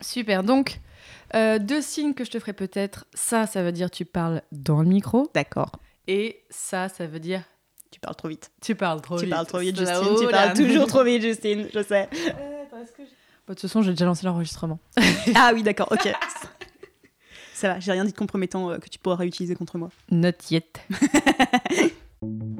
Super. Donc, euh, deux signes que je te ferai peut-être. Ça, ça veut dire tu parles dans le micro. D'accord. Et ça, ça veut dire Tu parles trop vite. tu parles trop tu vite. parles trop vite, Justine. Tu là. parles toujours trop vite, Justine. Je sais. Bah, De toute façon, j'ai déjà lancé l'enregistrement. ah oui, d'accord, ok. Ça va, j'ai rien dit de compromettant euh, que tu pourras réutiliser contre moi. Not yet.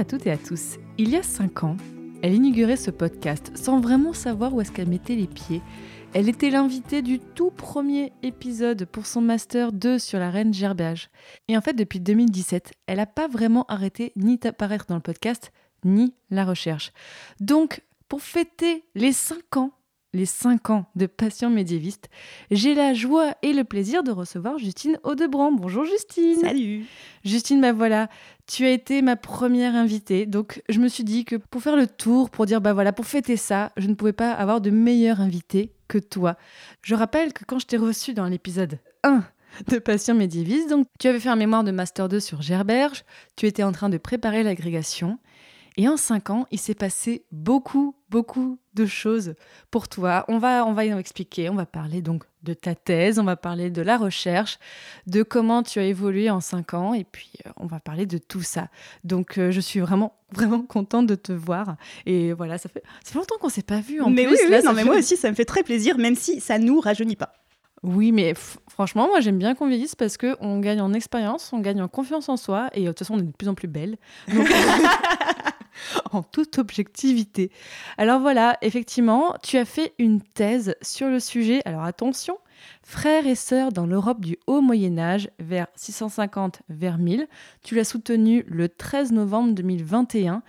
À toutes et à tous. Il y a cinq ans, elle inaugurait ce podcast sans vraiment savoir où est-ce qu'elle mettait les pieds. Elle était l'invitée du tout premier épisode pour son Master 2 sur la reine Gerbage. Et en fait, depuis 2017, elle n'a pas vraiment arrêté ni d'apparaître dans le podcast, ni la recherche. Donc, pour fêter les 5 ans, les 5 ans de Passion médiéviste, j'ai la joie et le plaisir de recevoir Justine Audebrand. Bonjour Justine Salut Justine, bah voilà, tu as été ma première invitée, donc je me suis dit que pour faire le tour, pour dire bah voilà, pour fêter ça, je ne pouvais pas avoir de meilleur invité que toi. Je rappelle que quand je t'ai reçu dans l'épisode 1 de Passion médiéviste, donc tu avais fait un mémoire de Master 2 sur Gerberge, tu étais en train de préparer l'agrégation, et en 5 ans, il s'est passé beaucoup, beaucoup de choses pour toi. On va, on va y expliquer, on va parler donc de ta thèse, on va parler de la recherche, de comment tu as évolué en 5 ans, et puis euh, on va parler de tout ça. Donc euh, je suis vraiment, vraiment contente de te voir. Et voilà, ça fait, ça fait longtemps qu'on s'est pas vu en Mais plus. oui, oui, là, non, mais fait- moi aussi, ça me fait très plaisir, même si ça nous rajeunit pas. Oui, mais franchement, moi j'aime bien qu'on vieillisse parce qu'on gagne en expérience, on gagne en confiance en soi, et euh, de toute façon on est de plus en plus belle. Donc, en toute objectivité. Alors voilà, effectivement, tu as fait une thèse sur le sujet. Alors attention, frères et sœurs dans l'Europe du Haut Moyen Âge, vers 650 vers 1000. Tu l'as soutenue le 13 novembre 2021.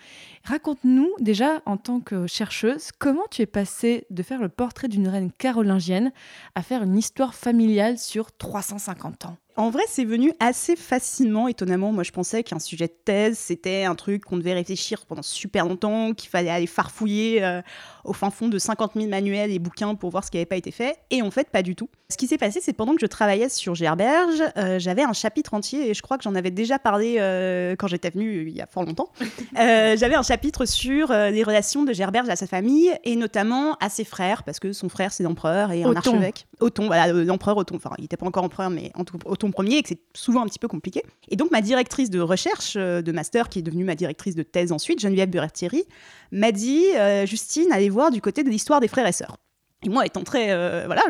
Raconte-nous déjà, en tant que chercheuse, comment tu es passée de faire le portrait d'une reine carolingienne à faire une histoire familiale sur 350 ans? En vrai, c'est venu assez facilement, étonnamment. Moi, je pensais qu'un sujet de thèse, c'était un truc qu'on devait réfléchir pendant super longtemps, qu'il fallait aller farfouiller euh, au fin fond de 50 000 manuels et bouquins pour voir ce qui n'avait pas été fait. Et en fait, pas du tout. Ce qui s'est passé, c'est pendant que je travaillais sur Gerberge, euh, j'avais un chapitre entier, et je crois que j'en avais déjà parlé euh, quand j'étais venue il y a fort longtemps. J'avais un chapitre sur euh, les relations de Gerberge à sa famille, et notamment à ses frères, parce que son frère, c'est l'empereur et un Othon. archevêque. Othon, voilà, euh, l'empereur Othon. Enfin, il n'était pas encore empereur, mais Othon Ier, et que c'est souvent un petit peu compliqué. Et donc, ma directrice de recherche euh, de master, qui est devenue ma directrice de thèse ensuite, Geneviève Buret-Thierry, m'a dit euh, Justine, allez voir du côté de l'histoire des frères et sœurs. Et moi, étant très. euh, voilà,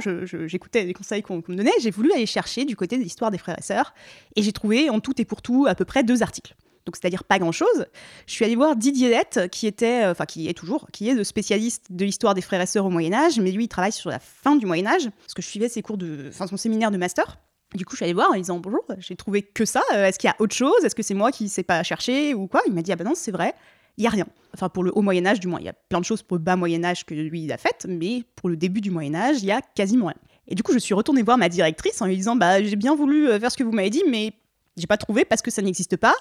j'écoutais les conseils qu'on qu'on me donnait, j'ai voulu aller chercher du côté de l'histoire des frères et sœurs. Et j'ai trouvé, en tout et pour tout, à peu près deux articles. Donc, c'est-à-dire pas grand-chose. Je suis allée voir Didier Lett, qui était, euh, enfin, qui est toujours, qui est le spécialiste de l'histoire des frères et sœurs au Moyen-Âge, mais lui, il travaille sur la fin du Moyen-Âge, parce que je suivais ses cours de. Enfin, son séminaire de master. Du coup, je suis allée voir en lui disant bonjour, j'ai trouvé que ça. euh, Est-ce qu'il y a autre chose? Est-ce que c'est moi qui ne sais pas chercher ou quoi? Il m'a dit ah ben non, c'est vrai, il y a rien. Enfin, pour le haut Moyen Âge, du moins, il y a plein de choses pour le bas Moyen Âge que lui il a faites, mais pour le début du Moyen Âge, il y a quasiment rien. Et du coup, je suis retournée voir ma directrice en lui disant bah j'ai bien voulu euh, faire ce que vous m'avez dit, mais j'ai pas trouvé parce que ça n'existe pas.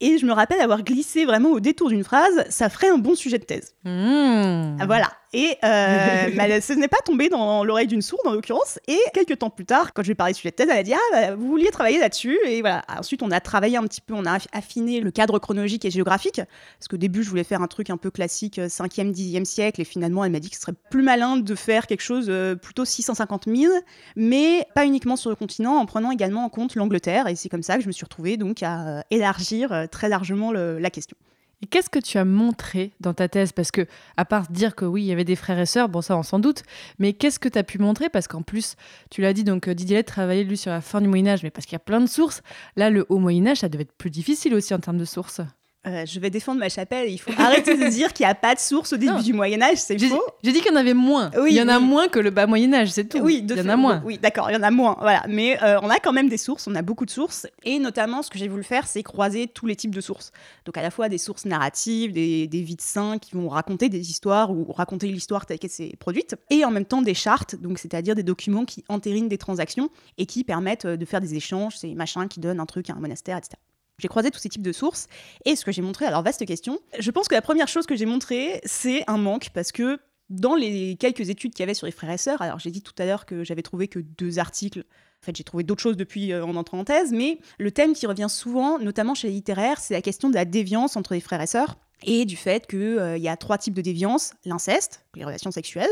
Et je me rappelle avoir glissé vraiment au détour d'une phrase, ça ferait un bon sujet de thèse. Mmh. Ah, Voilà. Et euh, mais ce n'est pas tombé dans l'oreille d'une sourde, en l'occurrence. Et quelques temps plus tard, quand je lui ai parlé du sujet de thèse, elle a dit Ah, bah, vous vouliez travailler là-dessus. Et voilà. Ensuite, on a travaillé un petit peu, on a aff- affiné le cadre chronologique et géographique. Parce qu'au début, je voulais faire un truc un peu classique, euh, 5e, 10e siècle. Et finalement, elle m'a dit que ce serait plus malin de faire quelque chose euh, plutôt 650 000, mais pas uniquement sur le continent, en prenant également en compte l'Angleterre. Et c'est comme ça que je me suis retrouvée donc à euh, élargir euh, très largement le- la question. Et qu'est-ce que tu as montré dans ta thèse? Parce que, à part dire que oui, il y avait des frères et sœurs, bon, ça, on s'en doute, mais qu'est-ce que tu as pu montrer? Parce qu'en plus, tu l'as dit, donc euh, Didier travaillait, lui, sur la fin du Moyen-Âge, mais parce qu'il y a plein de sources. Là, le haut Moyen-Âge, ça devait être plus difficile aussi en termes de sources. Euh, je vais défendre ma chapelle. Il faut arrêter de dire qu'il n'y a pas de source au début Non. du Moyen Âge, c'est faux. j'ai dit qu'il y en avait moins. Oui, il y en a oui. moins que le bas Moyen Âge, c'est tout. Oui, de il y en a moins. Oui, d'accord, il y en a moins. Voilà, mais euh, on a quand même des sources, on a beaucoup de sources, et notamment ce que j'ai voulu faire, c'est croiser tous les types de sources. Donc à la fois des sources narratives, des, des vies de saints qui vont raconter des histoires ou raconter l'histoire telle qu'elle s'est produite, et en même temps des chartes, donc c'est-à-dire des documents qui entérinent des transactions et qui permettent euh, de faire des échanges, ces machins qui donnent un truc à un monastère, etc. J'ai croisé tous ces types de sources et ce que j'ai montré, alors vaste question, je pense que la première chose que j'ai montrée, c'est un manque parce que dans les quelques études qu'il y avait sur les frères et sœurs, alors j'ai dit tout à l'heure que j'avais trouvé que deux articles, en fait j'ai trouvé d'autres choses depuis euh, en entrant en thèse, mais le thème qui revient souvent, notamment chez les littéraires, c'est la question de la déviance entre les frères et sœurs et du fait qu'il y a trois types de déviance, l'inceste, les relations sexuelles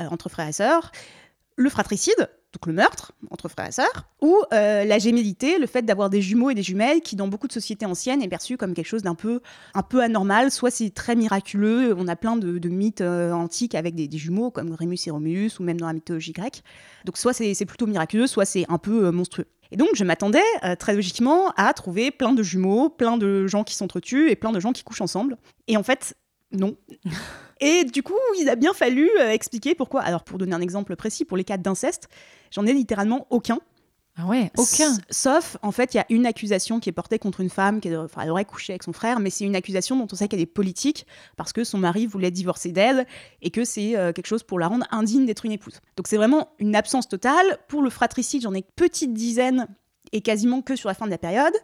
euh, entre frères et sœurs, le fratricide, donc le meurtre entre frères et sœurs, ou euh, la gémellité, le fait d'avoir des jumeaux et des jumelles qui, dans beaucoup de sociétés anciennes, est perçu comme quelque chose d'un peu, un peu anormal. Soit c'est très miraculeux, on a plein de, mythes euh, antiques avec des, jumeaux comme Rémus et Romulus, ou même dans la mythologie grecque. Donc soit c'est plutôt miraculeux, soit c'est un peu euh, monstrueux. Et donc je m'attendais très logiquement à trouver plein de jumeaux, plein de gens qui s'entretuent et plein de gens qui couchent ensemble. Et en fait, non. Et du coup, il a bien fallu euh, expliquer pourquoi. Alors, pour donner un exemple précis, pour les cas d'inceste, j'en ai littéralement aucun. Ah ouais, aucun. S- Sauf, en fait, il y a une accusation qui est portée contre une femme, qui enfin, elle aurait couché avec son frère, mais c'est une accusation dont on sait qu'elle est politique, parce que son mari voulait divorcer d'elle, et que c'est euh, quelque chose pour la rendre indigne d'être une épouse. Donc c'est vraiment une absence totale. Pour le fratricide, j'en ai une petite dizaine, et quasiment que sur la fin de la période.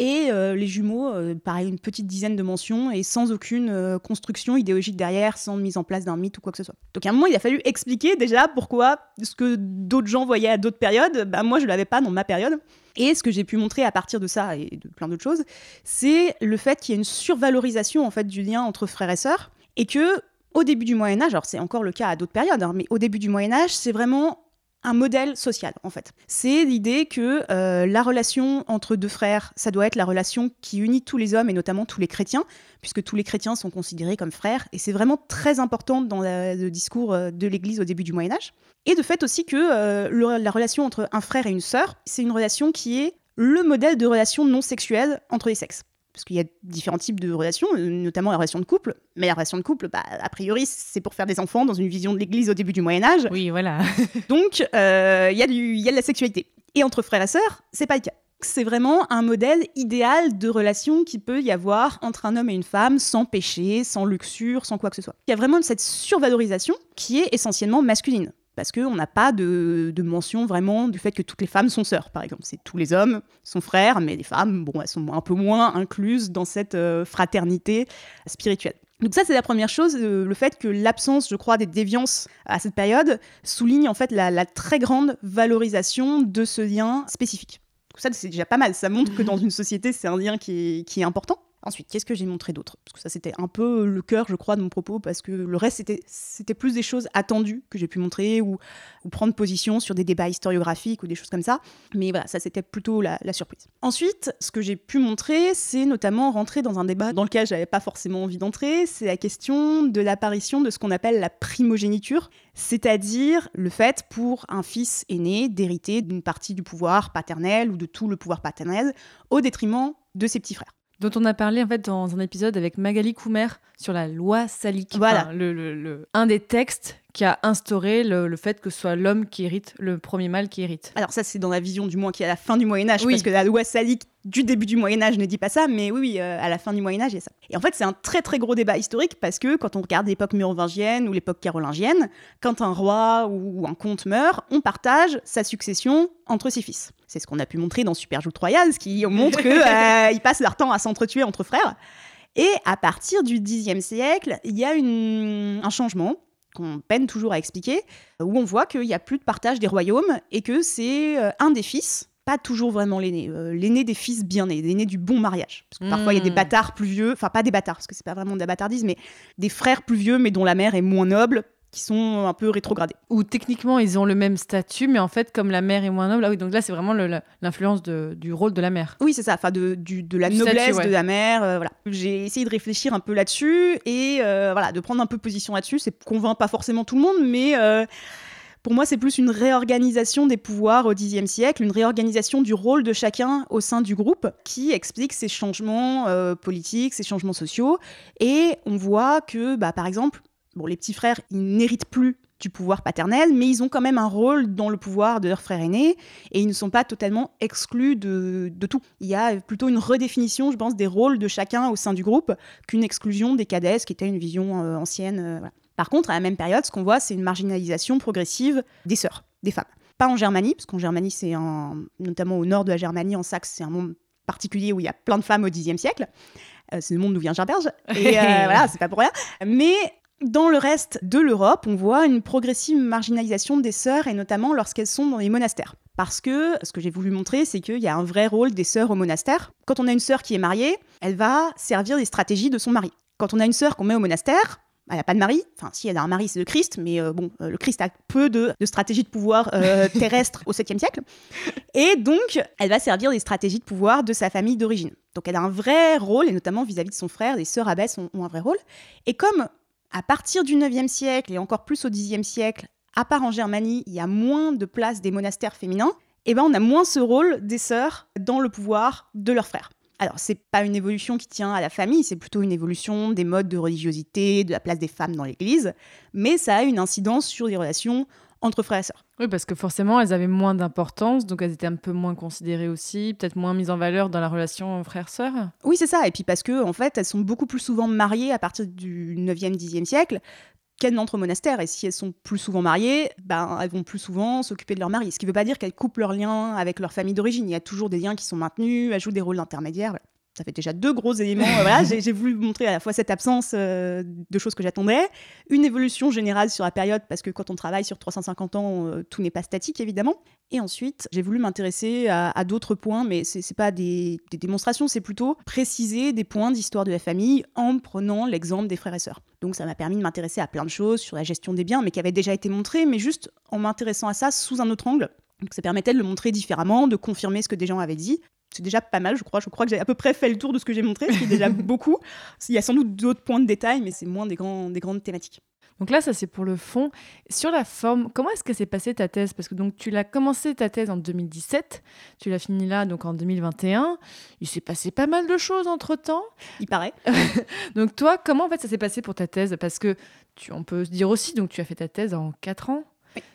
Et euh, les jumeaux, euh, pareil, une petite dizaine de mentions, et sans aucune euh, construction idéologique derrière, sans mise en place d'un mythe ou quoi que ce soit. Donc à un moment, il a fallu expliquer déjà pourquoi ce que d'autres gens voyaient à d'autres périodes, bah, moi je l'avais pas dans ma période. Et ce que j'ai pu montrer à partir de ça et de plein d'autres choses, c'est le fait qu'il y a une survalorisation en fait du lien entre frères et sœurs, et que au début du Moyen Âge, alors c'est encore le cas à d'autres périodes, hein, mais au début du Moyen Âge, c'est vraiment un modèle social en fait. C'est l'idée que euh, la relation entre deux frères, ça doit être la relation qui unit tous les hommes et notamment tous les chrétiens, puisque tous les chrétiens sont considérés comme frères, et c'est vraiment très important dans le discours euh, de l'Église au début du Moyen Âge. Et de fait aussi que euh, la relation entre un frère et une sœur, c'est une relation qui est le modèle de relation non sexuelle entre les sexes. Parce qu'il y a différents types de relations, euh, notamment la relation de couple. Mais la relation de couple, bah, a priori, c'est pour faire des enfants dans une vision de l'Église au début du Moyen Âge. Oui, voilà. Donc, euh, il y, a du- y a de la sexualité. Et entre frères et sœurs, c'est pas le cas. C'est vraiment un modèle idéal de relation qui peut y avoir entre un homme et une femme sans péché, sans luxure, sans quoi que ce soit. Il y a vraiment cette survalorisation qui est essentiellement masculine. Parce qu'on n'a pas de, de mention vraiment du fait que toutes les femmes sont sœurs, par exemple. C'est tous les hommes sont frères, mais les femmes, bon, elles sont un peu moins incluses dans cette euh, fraternité spirituelle. Donc ça, c'est la première chose, euh, le fait que l'absence, je crois, des déviances à cette période souligne en fait la, la très grande valorisation de ce lien spécifique. Donc ça, c'est déjà pas mal. Ça montre que dans une société, c'est un lien qui est, qui est important. Ensuite, qu'est-ce que j'ai montré d'autre? Parce que ça, c'était un peu le cœur, je crois, de mon propos, parce que le reste, c'était, plus des choses attendues que j'ai pu montrer ou, ou prendre position sur des débats historiographiques ou des choses comme ça. Mais voilà, ça, c'était plutôt la, la surprise. Ensuite, ce que j'ai pu montrer, c'est notamment rentrer dans un débat dans lequel j'avais pas forcément envie d'entrer, c'est la question de l'apparition de ce qu'on appelle la primogéniture, c'est-à-dire le fait pour un fils aîné d'hériter d'une partie du pouvoir paternel ou de tout le pouvoir paternel au détriment de ses petits frères. Dont on a parlé en fait dans un épisode avec Magali Coumer sur la loi salique. Voilà. Enfin, le, le- le- un des textes qui a instauré le, le fait que ce soit l'homme qui hérite, le premier mâle qui hérite. Alors ça, c'est dans la vision du moins qui est à la fin du Moyen Âge, Oui. parce que la loi salique du début du Moyen Âge ne dit pas ça, mais oui, oui, euh, à la fin du Moyen Âge, il y a ça. Et en fait, c'est un très très gros débat historique, parce que quand on regarde l'époque mérovingienne ou l'époque carolingienne, quand un roi ou un comte meurt, on partage sa succession entre ses fils. C'est ce qu'on a pu montrer dans Super Joute Royale, ce qui montre qu'ils passent leur temps à s'entretuer entre frères. Et à partir du Xe siècle, il y a une- un changement qu'on peine toujours à expliquer, où on voit qu'il n'y a plus de partage des royaumes et que c'est euh, un des fils, pas toujours vraiment l'aîné, euh, l'aîné des fils bien nés, l'aîné du bon mariage. Parce que parfois il y a des Mm. bâtards plus vieux, enfin pas des bâtards, parce que c'est pas vraiment de la bâtardise, mais des frères plus vieux, mais dont la mère est moins noble, qui sont un peu rétrogradés. Où techniquement ils ont le même statut, mais en fait comme la mère est moins noble, ah oui, donc là c'est vraiment l'influence du rôle de la mère. Oui, c'est ça, enfin de, du- de la Du noblesse statut, ouais. de la mère. euh, voilà. J'ai essayé de réfléchir un peu là-dessus et euh, voilà, de prendre un peu position là-dessus. C'est convainc pas forcément tout le monde, mais euh, Pour moi, c'est plus une réorganisation des pouvoirs au Xe siècle, une réorganisation du rôle de chacun au sein du groupe qui explique ces changements euh, politiques, ces changements sociaux. Et on voit que, bah, par exemple, bon, les petits frères, ils n'héritent plus du pouvoir paternel, mais ils ont quand même un rôle dans le pouvoir de leur frère aîné et ils ne sont pas totalement exclus de, tout. Il y a plutôt une redéfinition, je pense, des rôles de chacun au sein du groupe qu'une exclusion des cadets, qui était une vision euh, ancienne. Euh, Par contre, à la même période, ce qu'on voit, c'est une marginalisation progressive des sœurs, des femmes. Pas en Germanie, parce qu'en Germanie, c'est notamment au nord de la Germanie, en Saxe, c'est un monde particulier où il y a plein de femmes au Xe siècle. Euh, c'est le monde d'où vient Gerberge. Et voilà, c'est pas pour rien. Mais dans le reste de l'Europe, on voit une progressive marginalisation des sœurs, et notamment lorsqu'elles sont dans les monastères. Parce que ce que j'ai voulu montrer, c'est qu'il y a un vrai rôle des sœurs au monastère. Quand on a une sœur qui est mariée, elle va servir les stratégies de son mari. Quand on a une sœur qu'on met au monastère, elle n'a pas de mari. Enfin, si elle a un mari, c'est le Christ, mais euh, bon, euh, le Christ a peu de, stratégies de pouvoir euh, terrestre au 7e siècle. Et donc, elle va servir les stratégies de pouvoir de sa famille d'origine. Donc, elle a un vrai rôle, et notamment vis-à-vis de son frère, les sœurs abbesses ont, ont un vrai rôle. Et comme à partir du 9e siècle et encore plus au 10e siècle, à part en Germanie, il y a moins de place des monastères féminins, et eh ben on a moins ce rôle des sœurs dans le pouvoir de leurs frères. Alors, c'est pas une évolution qui tient à la famille, c'est plutôt une évolution des modes de religiosité, de la place des femmes dans l'Église, mais ça a une incidence sur les relations entre frères et sœurs. Oui, parce que forcément, elles avaient moins d'importance, donc elles étaient un peu moins considérées aussi, peut-être moins mises en valeur dans la relation frère-sœur. Oui, c'est ça. Et puis parce que, en fait, elles sont beaucoup plus souvent mariées à partir du 9e, 10e siècle qu'elles n'entrent au monastère. Et si elles sont plus souvent mariées, ben, elles vont plus souvent s'occuper de leur mari. Ce qui ne veut pas dire qu'elles coupent leurs liens avec leur famille d'origine. Il y a toujours des liens qui sont maintenus, elles jouent des rôles d'intermédiaire ça fait déjà deux gros éléments. Euh, j'ai voulu montrer à la fois cette absence euh, de choses que j'attendais, une évolution générale sur la période, parce que quand on travaille sur 350 ans, euh, tout n'est pas statique évidemment. Et ensuite, j'ai voulu m'intéresser à, d'autres points, mais ce n'est pas des, des démonstrations, c'est plutôt préciser des points d'histoire de la famille en prenant l'exemple des frères et sœurs. Donc ça m'a permis de m'intéresser à plein de choses sur la gestion des biens, mais qui avaient déjà été montrées, mais juste en m'intéressant à ça sous un autre angle. Donc ça permettait de le montrer différemment, de confirmer ce que des gens avaient dit, c'est déjà pas mal, je crois. Je crois que j'ai à peu près fait le tour de ce que j'ai montré, ce qui est déjà beaucoup. Il y a sans doute d'autres points de détail, mais c'est moins des, grands, des grandes thématiques. Donc là, ça c'est pour le fond. Sur la forme, comment est-ce que s'est passée ta thèse? Parce que donc tu l'as commencé ta thèse en 2017, tu l'as fini là donc en 2021. Il s'est passé pas mal de choses entre temps. Il paraît. donc toi, comment en fait ça s'est passé pour ta thèse? Parce que tu, on peut se dire aussi, donc tu as fait ta thèse en 4 ans.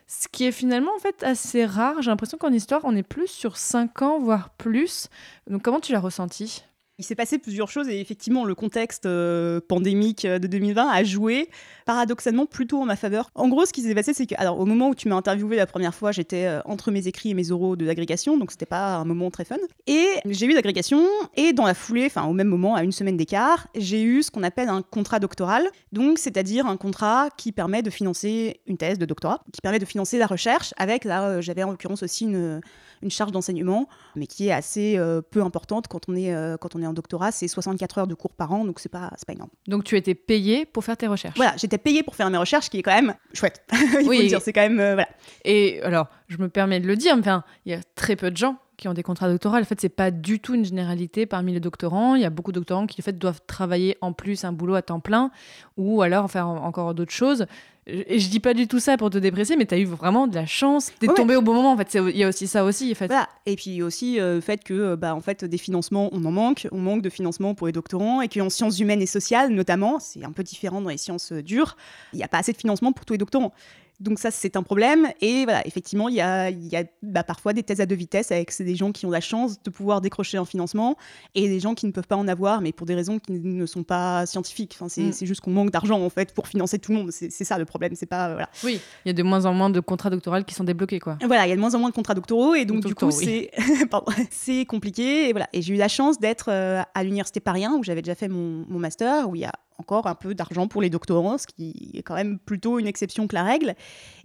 Ce qui est finalement en fait assez rare. J'ai l'impression qu'en histoire, on est plus sur 5 ans, voire plus. Donc comment tu l'as ressenti? Il s'est passé plusieurs choses et effectivement le contexte euh, pandémique euh, de 2020 a joué paradoxalement plutôt en ma faveur. En gros, ce qui s'est passé, c'est que alors au moment où tu m'as interviewé la première fois, j'étais euh, entre mes écrits et mes oraux de l'agrégation, donc c'était pas un moment très fun. Et j'ai eu l'agrégation et dans la foulée, enfin au même moment, à une semaine d'écart, j'ai eu ce qu'on appelle un contrat doctoral, donc c'est-à-dire un contrat qui permet de financer une thèse de doctorat, qui permet de financer la recherche avec là j'avais en l'occurrence aussi une une charge d'enseignement, mais qui est assez peu importante quand on est, quand on est en doctorat. C'est 64 heures de cours par an, donc c'est pas, pas énorme. Donc tu étais payé pour faire tes recherches Voilà, j'étais payé pour faire mes recherches, qui est quand même chouette. il oui, faut dire, c'est quand même. Euh, voilà. Et alors, je me permets de le dire, enfin, il y a très peu de gens qui ont des contrats doctoraux. En fait, c'est pas du tout une généralité parmi les doctorants. Il y a beaucoup de doctorants qui en fait doivent travailler en plus un boulot à temps plein ou alors faire encore d'autres choses. Et je dis pas du tout ça pour te dépresser, mais tu as eu vraiment de la chance d'être tombé au bon moment. En fait, il y a aussi ça aussi. En fait. Et puis aussi euh, le fait que, euh, bah, en fait, des financements, on en manque. On manque de financement pour les doctorants et qu'en sciences humaines et sociales, notamment, c'est un peu différent dans les sciences euh, dures. Il n'y a pas assez de financement pour tous les doctorants. Donc ça, c'est un problème. Et voilà, effectivement, il y a, y a bah, parfois des thèses à deux vitesses avec des gens qui ont la chance de pouvoir décrocher un financement et des gens qui ne peuvent pas en avoir, mais pour des raisons qui ne sont pas scientifiques. Enfin, c'est mm. juste qu'on manque d'argent, en fait, pour financer tout le monde. C'est ça le problème. C'est pas... Voilà. Oui, il y a de moins en moins de contrats doctoraux qui sont débloqués, quoi. Voilà, il y a de moins en moins de contrats doctoraux et donc, du coup, c'est compliqué. Et voilà. Et j'ai eu la chance d'être euh, à l'université Paris où j'avais déjà fait mon, mon master, où il y a encore un peu d'argent pour les doctorants, ce qui est quand même plutôt une exception que la règle,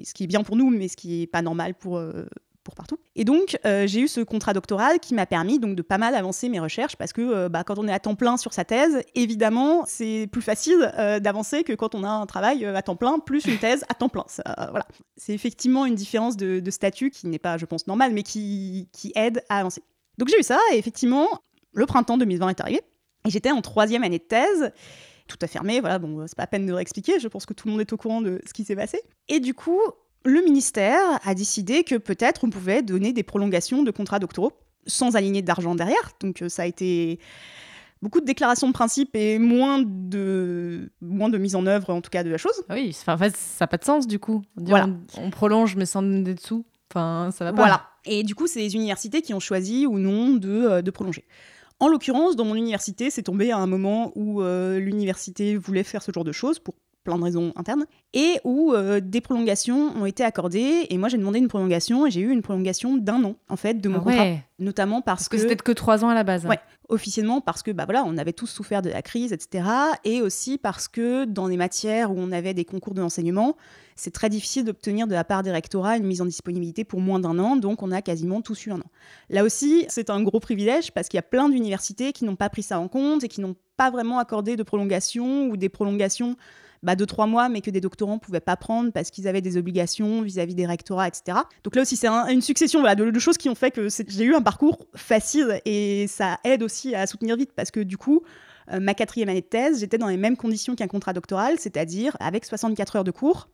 ce qui est bien pour nous, mais ce qui n'est pas normal pour, euh, pour partout. Et donc, euh, j'ai eu ce contrat doctoral qui m'a permis donc de pas mal avancer mes recherches, parce que euh, bah, quand on est à temps plein sur sa thèse, évidemment, c'est plus facile d'avancer que quand on a un travail à temps plein plus une thèse à temps plein. voilà. C'est effectivement une différence de, de statut qui n'est pas, je pense, normale, mais qui, qui aide à avancer. Donc j'ai eu ça, et effectivement, le printemps 2020 est arrivé, et j'étais en troisième année de thèse, tout a fermé. Voilà, bon, c'est pas à peine de réexpliquer. Je pense que tout le monde est au courant de ce qui s'est passé. Et du coup, le ministère a décidé que peut-être on pouvait donner des prolongations de contrats doctoraux sans aligner d'argent derrière. Donc euh, ça a été beaucoup de déclarations de principe et moins de, moins de mise en œuvre, en tout cas, de la chose. Ah Oui, enfin, en fait, ça n'a pas de sens du coup. Voilà. on, on prolonge mais sans donner de dessous. Enfin, ça va pas. Voilà. Et du coup, c'est les universités qui ont choisi ou non de, euh, de prolonger. En l'occurrence, dans mon université, c'est tombé à un moment où euh, l'université voulait faire ce genre de choses pour plein de raisons internes, et où euh, des prolongations ont été accordées. Et moi, j'ai demandé une prolongation, et j'ai eu une prolongation d'un an, en fait, de mon Ah contrat. Notamment parce, Parce que c'était que trois ans à la base. Ouais. officiellement parce que bah voilà, on avait tous souffert de la crise, etc. Et aussi parce que dans les matières où on avait des concours de l'enseignement, c'est très difficile d'obtenir de la part des rectorats une mise en disponibilité pour moins d'un an, donc on a quasiment tous eu un an. Là aussi, c'est un gros privilège parce qu'il y a plein d'universités qui n'ont pas pris ça en compte et qui n'ont pas vraiment accordé de prolongation ou des prolongations bah, de trois mois, mais que des doctorants ne pouvaient pas prendre parce qu'ils avaient des obligations vis-à-vis des rectorats, etc. Donc là aussi, c'est un- une succession de, choses qui ont fait que j'ai eu un parcours facile et ça aide aussi à soutenir vite parce que du coup, euh, ma quatrième année de thèse, j'étais dans les mêmes conditions qu'un contrat doctoral, c'est-à-dire avec 64 heures de cours,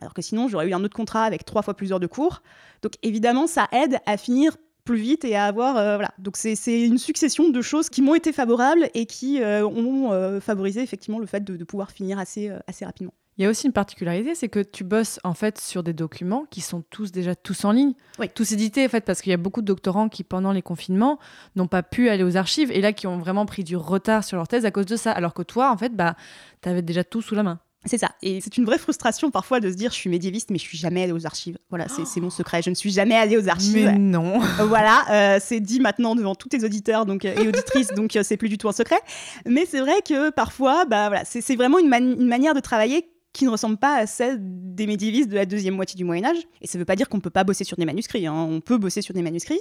alors que sinon, j'aurais eu un autre contrat avec trois fois plus d'heures de cours. Donc évidemment, ça aide à finir plus vite et à avoir euh, voilà donc c'est une succession de choses qui m'ont été favorables et qui euh, ont euh, favorisé effectivement le fait de, de pouvoir finir assez assez rapidement Il y a aussi une particularité, c'est que tu bosses en fait sur des documents qui sont tous déjà tous en ligne, Oui. tous édités en fait, parce qu'il y a beaucoup de doctorants qui pendant les confinements n'ont pas pu aller aux archives et là qui ont vraiment pris du retard sur leur thèse à cause de ça, alors que toi en fait bah t'avais déjà tout sous la main. C'est ça et c'est une vraie frustration parfois de se dire je suis médiéviste mais je suis jamais allée aux archives voilà c'est mon secret je ne suis jamais allée aux archives Mais non. voilà, euh, c'est dit maintenant devant tous tes auditeurs donc, euh, et auditrices, donc euh, c'est plus du tout un secret. Mais c'est vrai que parfois, bah, voilà, c'est vraiment une manière de travailler qui ne ressemble pas à celle des médiévistes de la deuxième moitié du Moyen Âge. Et ça ne veut pas dire qu'on ne peut pas bosser sur des manuscrits, hein. on peut bosser sur des manuscrits.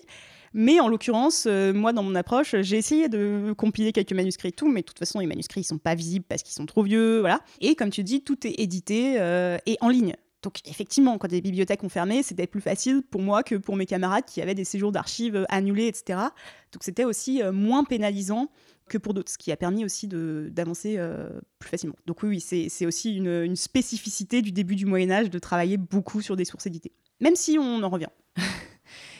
Mais en l'occurrence, euh, moi, dans mon approche, j'ai essayé de compiler quelques manuscrits et tout, mais de toute façon, les manuscrits, ils sont pas visibles parce qu'ils sont trop vieux, voilà. Et comme tu dis, tout est édité euh, et en ligne. Donc effectivement, quand les bibliothèques ont fermé, c'était plus facile pour moi que pour mes camarades qui avaient des séjours d'archives annulés, etc. Donc c'était aussi euh, moins pénalisant que pour d'autres, ce qui a permis aussi d'avancer euh, plus facilement. Donc oui, c'est aussi une, une spécificité du début du Moyen Âge de travailler beaucoup sur des sources éditées. Même si on en revient.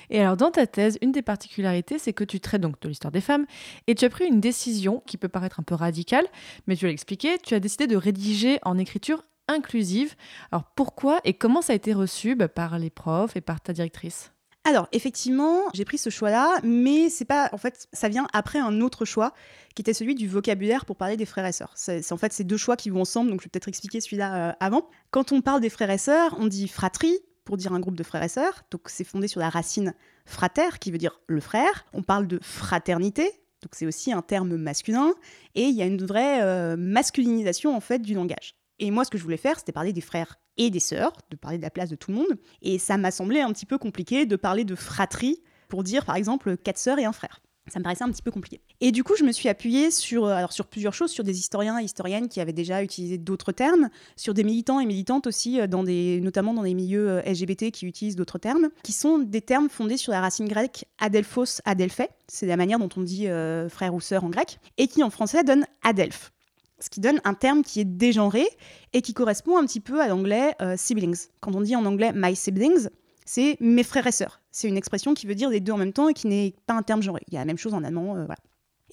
Et alors, dans ta thèse, une des particularités, c'est que tu traites donc de l'histoire des femmes et tu as pris une décision qui peut paraître un peu radicale, mais tu l'as expliqué, tu as décidé de rédiger en écriture inclusive. Alors, pourquoi et comment ça a été reçu bah, par les profs et par ta directrice? Alors, effectivement, j'ai pris ce choix-là, mais c'est pas. En fait, ça vient après un autre choix qui était celui du vocabulaire pour parler des frères et sœurs. C'est en fait ces deux choix qui vont ensemble, donc je vais peut-être expliquer celui-là euh, avant. Quand on parle des frères et sœurs, on dit fratrie pour dire un groupe de frères et sœurs, donc c'est fondé sur la racine frater qui veut dire le frère. On parle de fraternité. Donc c'est aussi un terme masculin et il y a une vraie euh, masculinisation en fait du langage. Et moi ce que je voulais faire c'était parler des frères et des sœurs, de parler de la place de tout le monde et ça m'a semblé un petit peu compliqué de parler de fratrie pour dire par exemple quatre sœurs et un frère. Ça me paraissait un petit peu compliqué. Et du coup, je me suis appuyée sur, euh, alors sur plusieurs choses, sur des historiens et historiennes qui avaient déjà utilisé d'autres termes, sur des militants et militantes aussi, euh, dans des, notamment dans des milieux euh, LGBT qui utilisent d'autres termes, qui sont des termes fondés sur la racine grecque adelphos, adelphé, c'est la manière dont on dit frère ou sœur en grec, et qui en français donne adelph ce qui donne un terme qui est dégenré et qui correspond un petit peu à l'anglais euh, siblings. Quand on dit en anglais my siblings, c'est mes frères et sœurs. C'est une expression qui veut dire les deux en même temps et qui n'est pas un terme genré. Il y a la même chose en allemand, euh.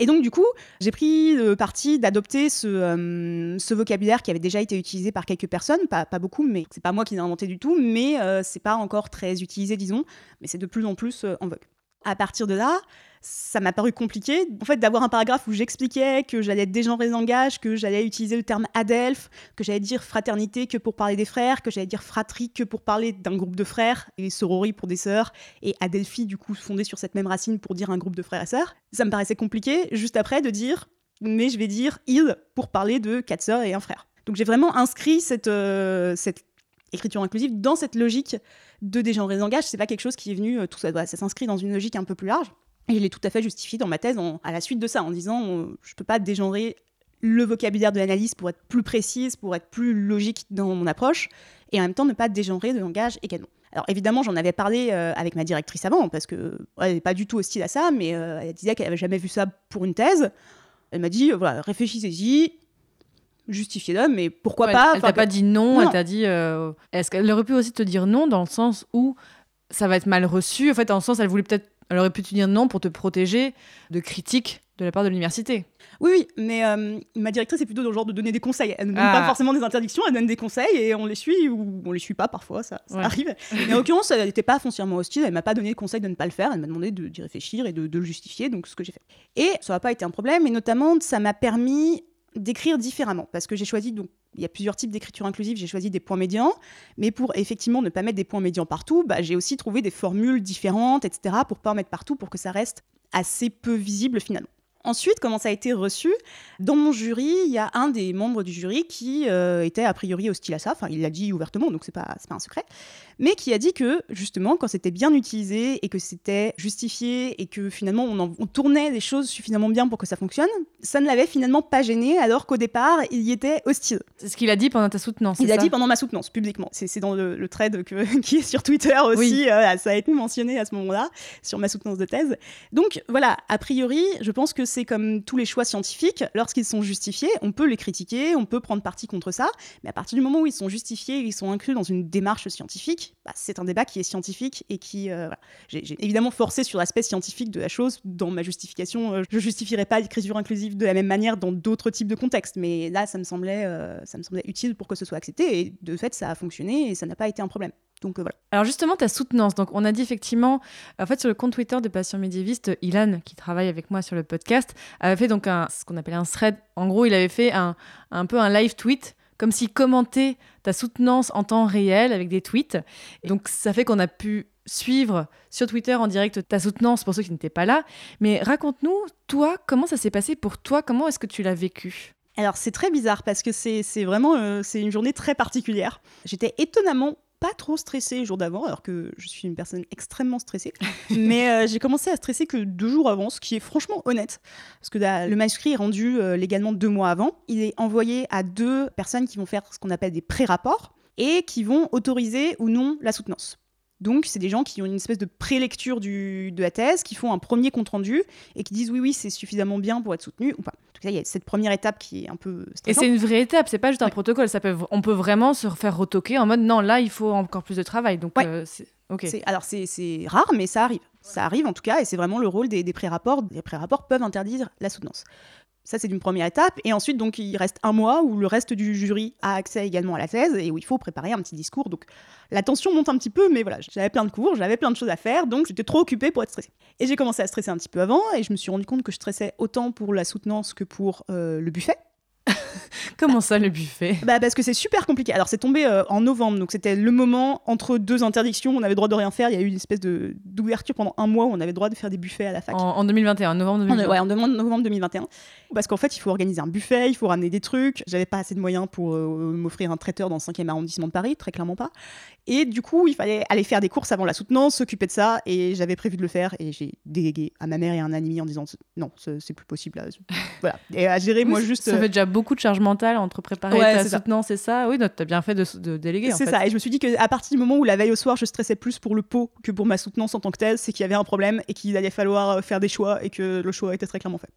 Et donc du coup, j'ai pris le parti d'adopter ce, euh, ce vocabulaire qui avait déjà été utilisé par quelques personnes, pas, pas beaucoup, mais c'est pas moi qui l'ai inventé du tout, mais c'est pas encore très utilisé, disons, mais c'est de plus en plus en vogue. À partir de là, ça m'a paru compliqué en fait d'avoir un paragraphe où j'expliquais que j'allais dégenrer le langage, que j'allais utiliser le terme adelph, que j'allais dire fraternité que pour parler des frères, que j'allais dire fratrie que pour parler d'un groupe de frères, et sorori pour des sœurs, et adelphi du coup fondé sur cette même racine pour dire un groupe de frères et sœurs. Ça me paraissait compliqué juste après de dire mais je vais dire il pour parler de quatre sœurs et un frère. Donc j'ai vraiment inscrit cette, euh, cette écriture inclusive dans cette logique de dégenrer le langage. C'est pas quelque chose qui est venu euh, tout ça, ça s'inscrit dans une logique un peu plus large. Et je l'ai tout à fait justifié dans ma thèse à la suite de ça, en disant euh, je peux pas dégenrer le vocabulaire de l'analyse pour être plus précise, pour être plus logique dans mon approche, et en même temps ne pas dégenrer le langage également. Alors évidemment, j'en avais parlé euh, avec ma directrice avant, parce que elle n'est pas du tout hostile à ça, mais elle disait qu'elle avait jamais vu ça pour une thèse. Elle m'a dit, voilà, réfléchissez-y, justifié d'homme, mais pourquoi Ouais, pas Elle t'a pas dit non, Non. elle t'a dit. euh, Est-ce qu'elle aurait pu aussi te dire non dans le sens où ça va être mal reçu En fait, dans le sens, elle voulait peut-être. Elle aurait pu te dire non pour te protéger de critiques de la part de l'université. Oui, oui, mais euh, ma directrice est plutôt dans le genre de donner des conseils. Elle ne donne Ah. pas forcément des interdictions, elle donne des conseils et on les suit ou on les suit pas parfois, ça, ça Ouais. arrive. Mais en l'occurrence, elle n'était pas foncièrement hostile, elle m'a pas donné le conseil de ne pas le faire, elle m'a demandé de- d'y réfléchir et de, de le justifier, donc ce que j'ai fait. Et ça n'a pas été un problème, et notamment ça m'a permis d'écrire différemment, parce que j'ai choisi, donc il y a plusieurs types d'écriture inclusive, j'ai choisi des points médians, mais pour effectivement ne pas mettre des points médians partout, bah, j'ai aussi trouvé des formules différentes, etc., pour pas en mettre partout, pour que ça reste assez peu visible finalement. Ensuite, comment ça a été reçu? Dans mon jury, il y a un des membres du jury qui euh, était a priori hostile à ça, enfin il l'a dit ouvertement, donc c'est pas, pas un secret, mais qui a dit que justement, quand c'était bien utilisé et que c'était justifié et que finalement on, en- on tournait les choses suffisamment bien pour que ça fonctionne, ça ne l'avait finalement pas gêné, alors qu'au départ, il y était hostile. C'est ce qu'il a dit pendant ta soutenance. Il c'est a ça dit pendant ma soutenance, publiquement. C'est dans le, le thread que- qui est sur Twitter aussi. euh, ça a été mentionné à ce moment-là, sur ma soutenance de thèse. Donc voilà, a priori, je pense que c'est comme tous les choix scientifiques. Lorsqu'ils sont justifiés, on peut les critiquer, on peut prendre parti contre ça. Mais à partir du moment où ils sont justifiés, ils sont inclus dans une démarche scientifique, bah, c'est un débat qui est scientifique et qui. euh. J'ai évidemment forcé sur l'aspect scientifique de la chose dans ma justification. Euh, je justifierais pas l'écriture inclusive de la même manière dans d'autres types de contextes, mais là, ça me semblait, euh, ça me semblait utile pour que ce soit accepté et de fait, ça a fonctionné et ça n'a pas été un problème. Donc euh, voilà. Alors justement, ta soutenance. Donc on a dit effectivement, en fait sur le compte Twitter de Patient Médiéviste, Ilan, qui travaille avec moi sur le podcast, avait fait donc un, ce qu'on appelle un thread. En gros, il avait fait un, un peu un live tweet, comme s'il commentait ta soutenance en temps réel avec des tweets. Et donc ça fait qu'on a pu suivre sur Twitter en direct ta soutenance pour ceux qui n'étaient pas là. Mais raconte-nous, toi, comment ça s'est passé pour toi? Comment est-ce que tu l'as vécu? Alors c'est très bizarre parce que c'est c'est vraiment euh, c'est une journée très particulière. J'étais étonnamment pas trop stressée le jour d'avant, alors que je suis une personne extrêmement stressée. Mais euh, j'ai commencé à stresser que deux jours avant, ce qui est franchement honnête. Parce que la- le manuscrit est rendu euh, légalement deux mois avant. Il est envoyé à deux personnes qui vont faire ce qu'on appelle des pré-rapports et qui vont autoriser ou non la soutenance. Donc, c'est des gens qui ont une espèce de prélecture de la thèse, qui font un premier compte-rendu et qui disent oui, oui, c'est suffisamment bien pour être soutenu ou pas. En tout cas, il y a cette première étape qui est un peu Et c'est une vraie étape, c'est pas juste un Ouais. protocole. Ça peut, on peut vraiment se faire retoquer en mode non, là il faut encore plus de travail. Donc Ouais. euh, Alors, c'est- c'est rare, mais ça arrive. Ça arrive en tout cas, et c'est vraiment le rôle des, des pré-rapports. Les pré-rapports peuvent interdire la soutenance. Ça, c'est une première étape. Et ensuite, donc, il reste un mois où le reste du jury a accès également à la thèse et où il faut préparer un petit discours. Donc, la tension monte un petit peu, mais voilà, j'avais plein de cours, j'avais plein de choses à faire, donc j'étais trop occupée pour être stressée. Et j'ai commencé à stresser un petit peu avant, et je me suis rendu compte que je stressais autant pour la soutenance que pour euh, le buffet. Comment ça le buffet? Bah parce que c'est super compliqué. Alors c'est tombé euh, en novembre, donc c'était le moment entre deux interdictions, on avait le droit de rien faire. Il y a eu une espèce de d'ouverture pendant un mois où on avait le droit de faire des buffets à la fac. en, en 2021, novembre En, 2021. ouais, en novembre, novembre 2021. Parce qu'en fait, il faut organiser un buffet, il faut ramener des trucs. J'avais pas assez de moyens pour euh, m'offrir un traiteur dans le 5e arrondissement de Paris, très clairement pas. Et du coup, il fallait aller faire des courses avant la soutenance, s'occuper de ça. Et j'avais prévu de le faire. Et j'ai délégué à ma mère et à un ami en disant non, c'est plus possible. Là. voilà. Et à gérer, moi, juste. Ça fait déjà beaucoup de charge mentale entre préparer Ouais, ta c'est ça. soutenance et ça. Oui, t'as bien fait de, de déléguer. C'est ça, et je me suis dit qu'à partir du moment où la veille au soir, je stressais plus pour le pot que pour ma soutenance en tant que telle, c'est qu'il y avait un problème et qu'il allait falloir euh, faire des choix et que le choix était très clairement fait.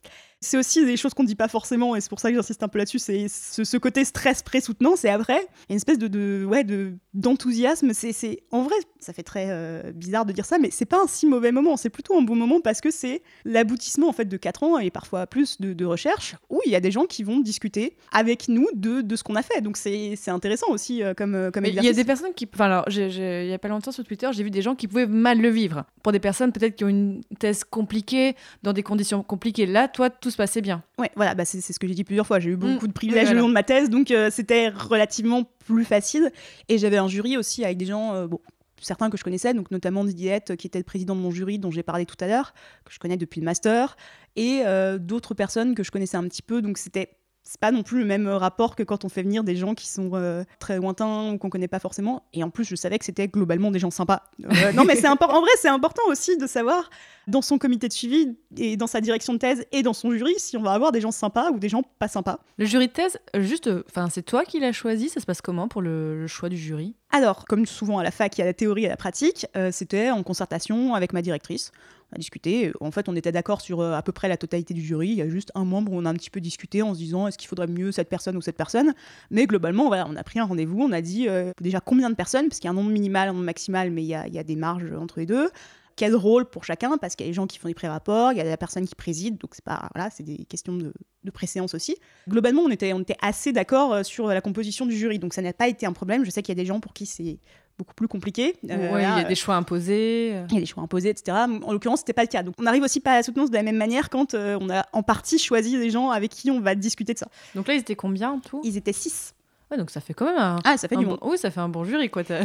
C'est aussi des choses qu'on ne dit pas forcément et c'est pour ça que j'insiste un peu là-dessus, c'est ce, ce côté stress pré-soutenance et après, une espèce de, de- ouais, de, d'enthousiasme. C'est, c'est, en vrai, ça fait très euh, bizarre de dire ça, mais c'est pas un si mauvais moment, c'est plutôt un bon moment parce que c'est l'aboutissement en fait de 4 ans et parfois plus de, de recherche où il y a des gens qui vont discuter avec nous de, de ce qu'on a fait. Donc c'est, intéressant aussi euh, comme, euh, comme il y a des personnes qui. Enfin, alors, il y a pas longtemps sur Twitter, j'ai vu des gens qui pouvaient mal le vivre. Pour des personnes peut-être qui ont une thèse compliquée, dans des conditions compliquées. Là, toi, tout se passait bien. Ouais, voilà, bah c'est ce que j'ai dit plusieurs fois. J'ai eu beaucoup Mm, de privilèges voilà. le long de ma thèse, donc euh, c'était relativement plus facile. Et j'avais un jury aussi avec des gens, euh, bon, certains que je connaissais, donc notamment Didier, Hett, qui était le président de mon jury, dont j'ai parlé tout à l'heure, que je connais depuis le master, et euh, d'autres personnes que je connaissais un petit peu. Donc c'était c'est pas non plus le même rapport que quand on fait venir des gens qui sont euh, très lointains ou qu'on connaît pas forcément. Et en plus, je savais que c'était globalement des gens sympas. Euh, non, mais c'est important. En vrai, c'est important aussi de savoir dans son comité de suivi et dans sa direction de thèse et dans son jury si on va avoir des gens sympas ou des gens pas sympas. Le jury de thèse, euh, juste, euh, enfin, c'est toi qui l'as choisi. Ça se passe comment pour le, le choix du jury? Alors, comme souvent à la fac, il y a la théorie et la pratique. euh, C'était en concertation avec ma directrice. Discuté. En fait, on était d'accord sur euh, à peu près la totalité du jury. Il y a juste un membre où on a un petit peu discuté en se disant est-ce qu'il faudrait mieux cette personne ou cette personne? Mais globalement, on a pris un rendez-vous. On a dit euh, déjà combien de personnes, parce qu'il y a un nombre minimal, un nombre maximal, mais il y a, des marges entre les deux. Quel rôle pour chacun, parce qu'il y a des gens qui font des pré-rapports, il y a la personne qui préside, donc c'est pas voilà, c'est des questions de, de préséance aussi. Globalement, on était, on était assez d'accord euh, sur la composition du jury, donc ça n'a pas été un problème. Je sais qu'il y a des gens pour qui c'est beaucoup plus compliqué. Euh, Ouais, il y a des choix imposés. il y a des choix imposés, etc. En l'occurrence, c'était pas le cas. Donc, on n'arrive aussi pas à la soutenance de la même manière quand euh, on a en partie choisi les gens avec qui on va discuter de ça. Donc là, ils étaient combien en tout? Ils étaient six. Ouais, donc ça fait quand même un. Ah, ça fait un du bon... Oui, ça fait un bon jury, quoi. t'as-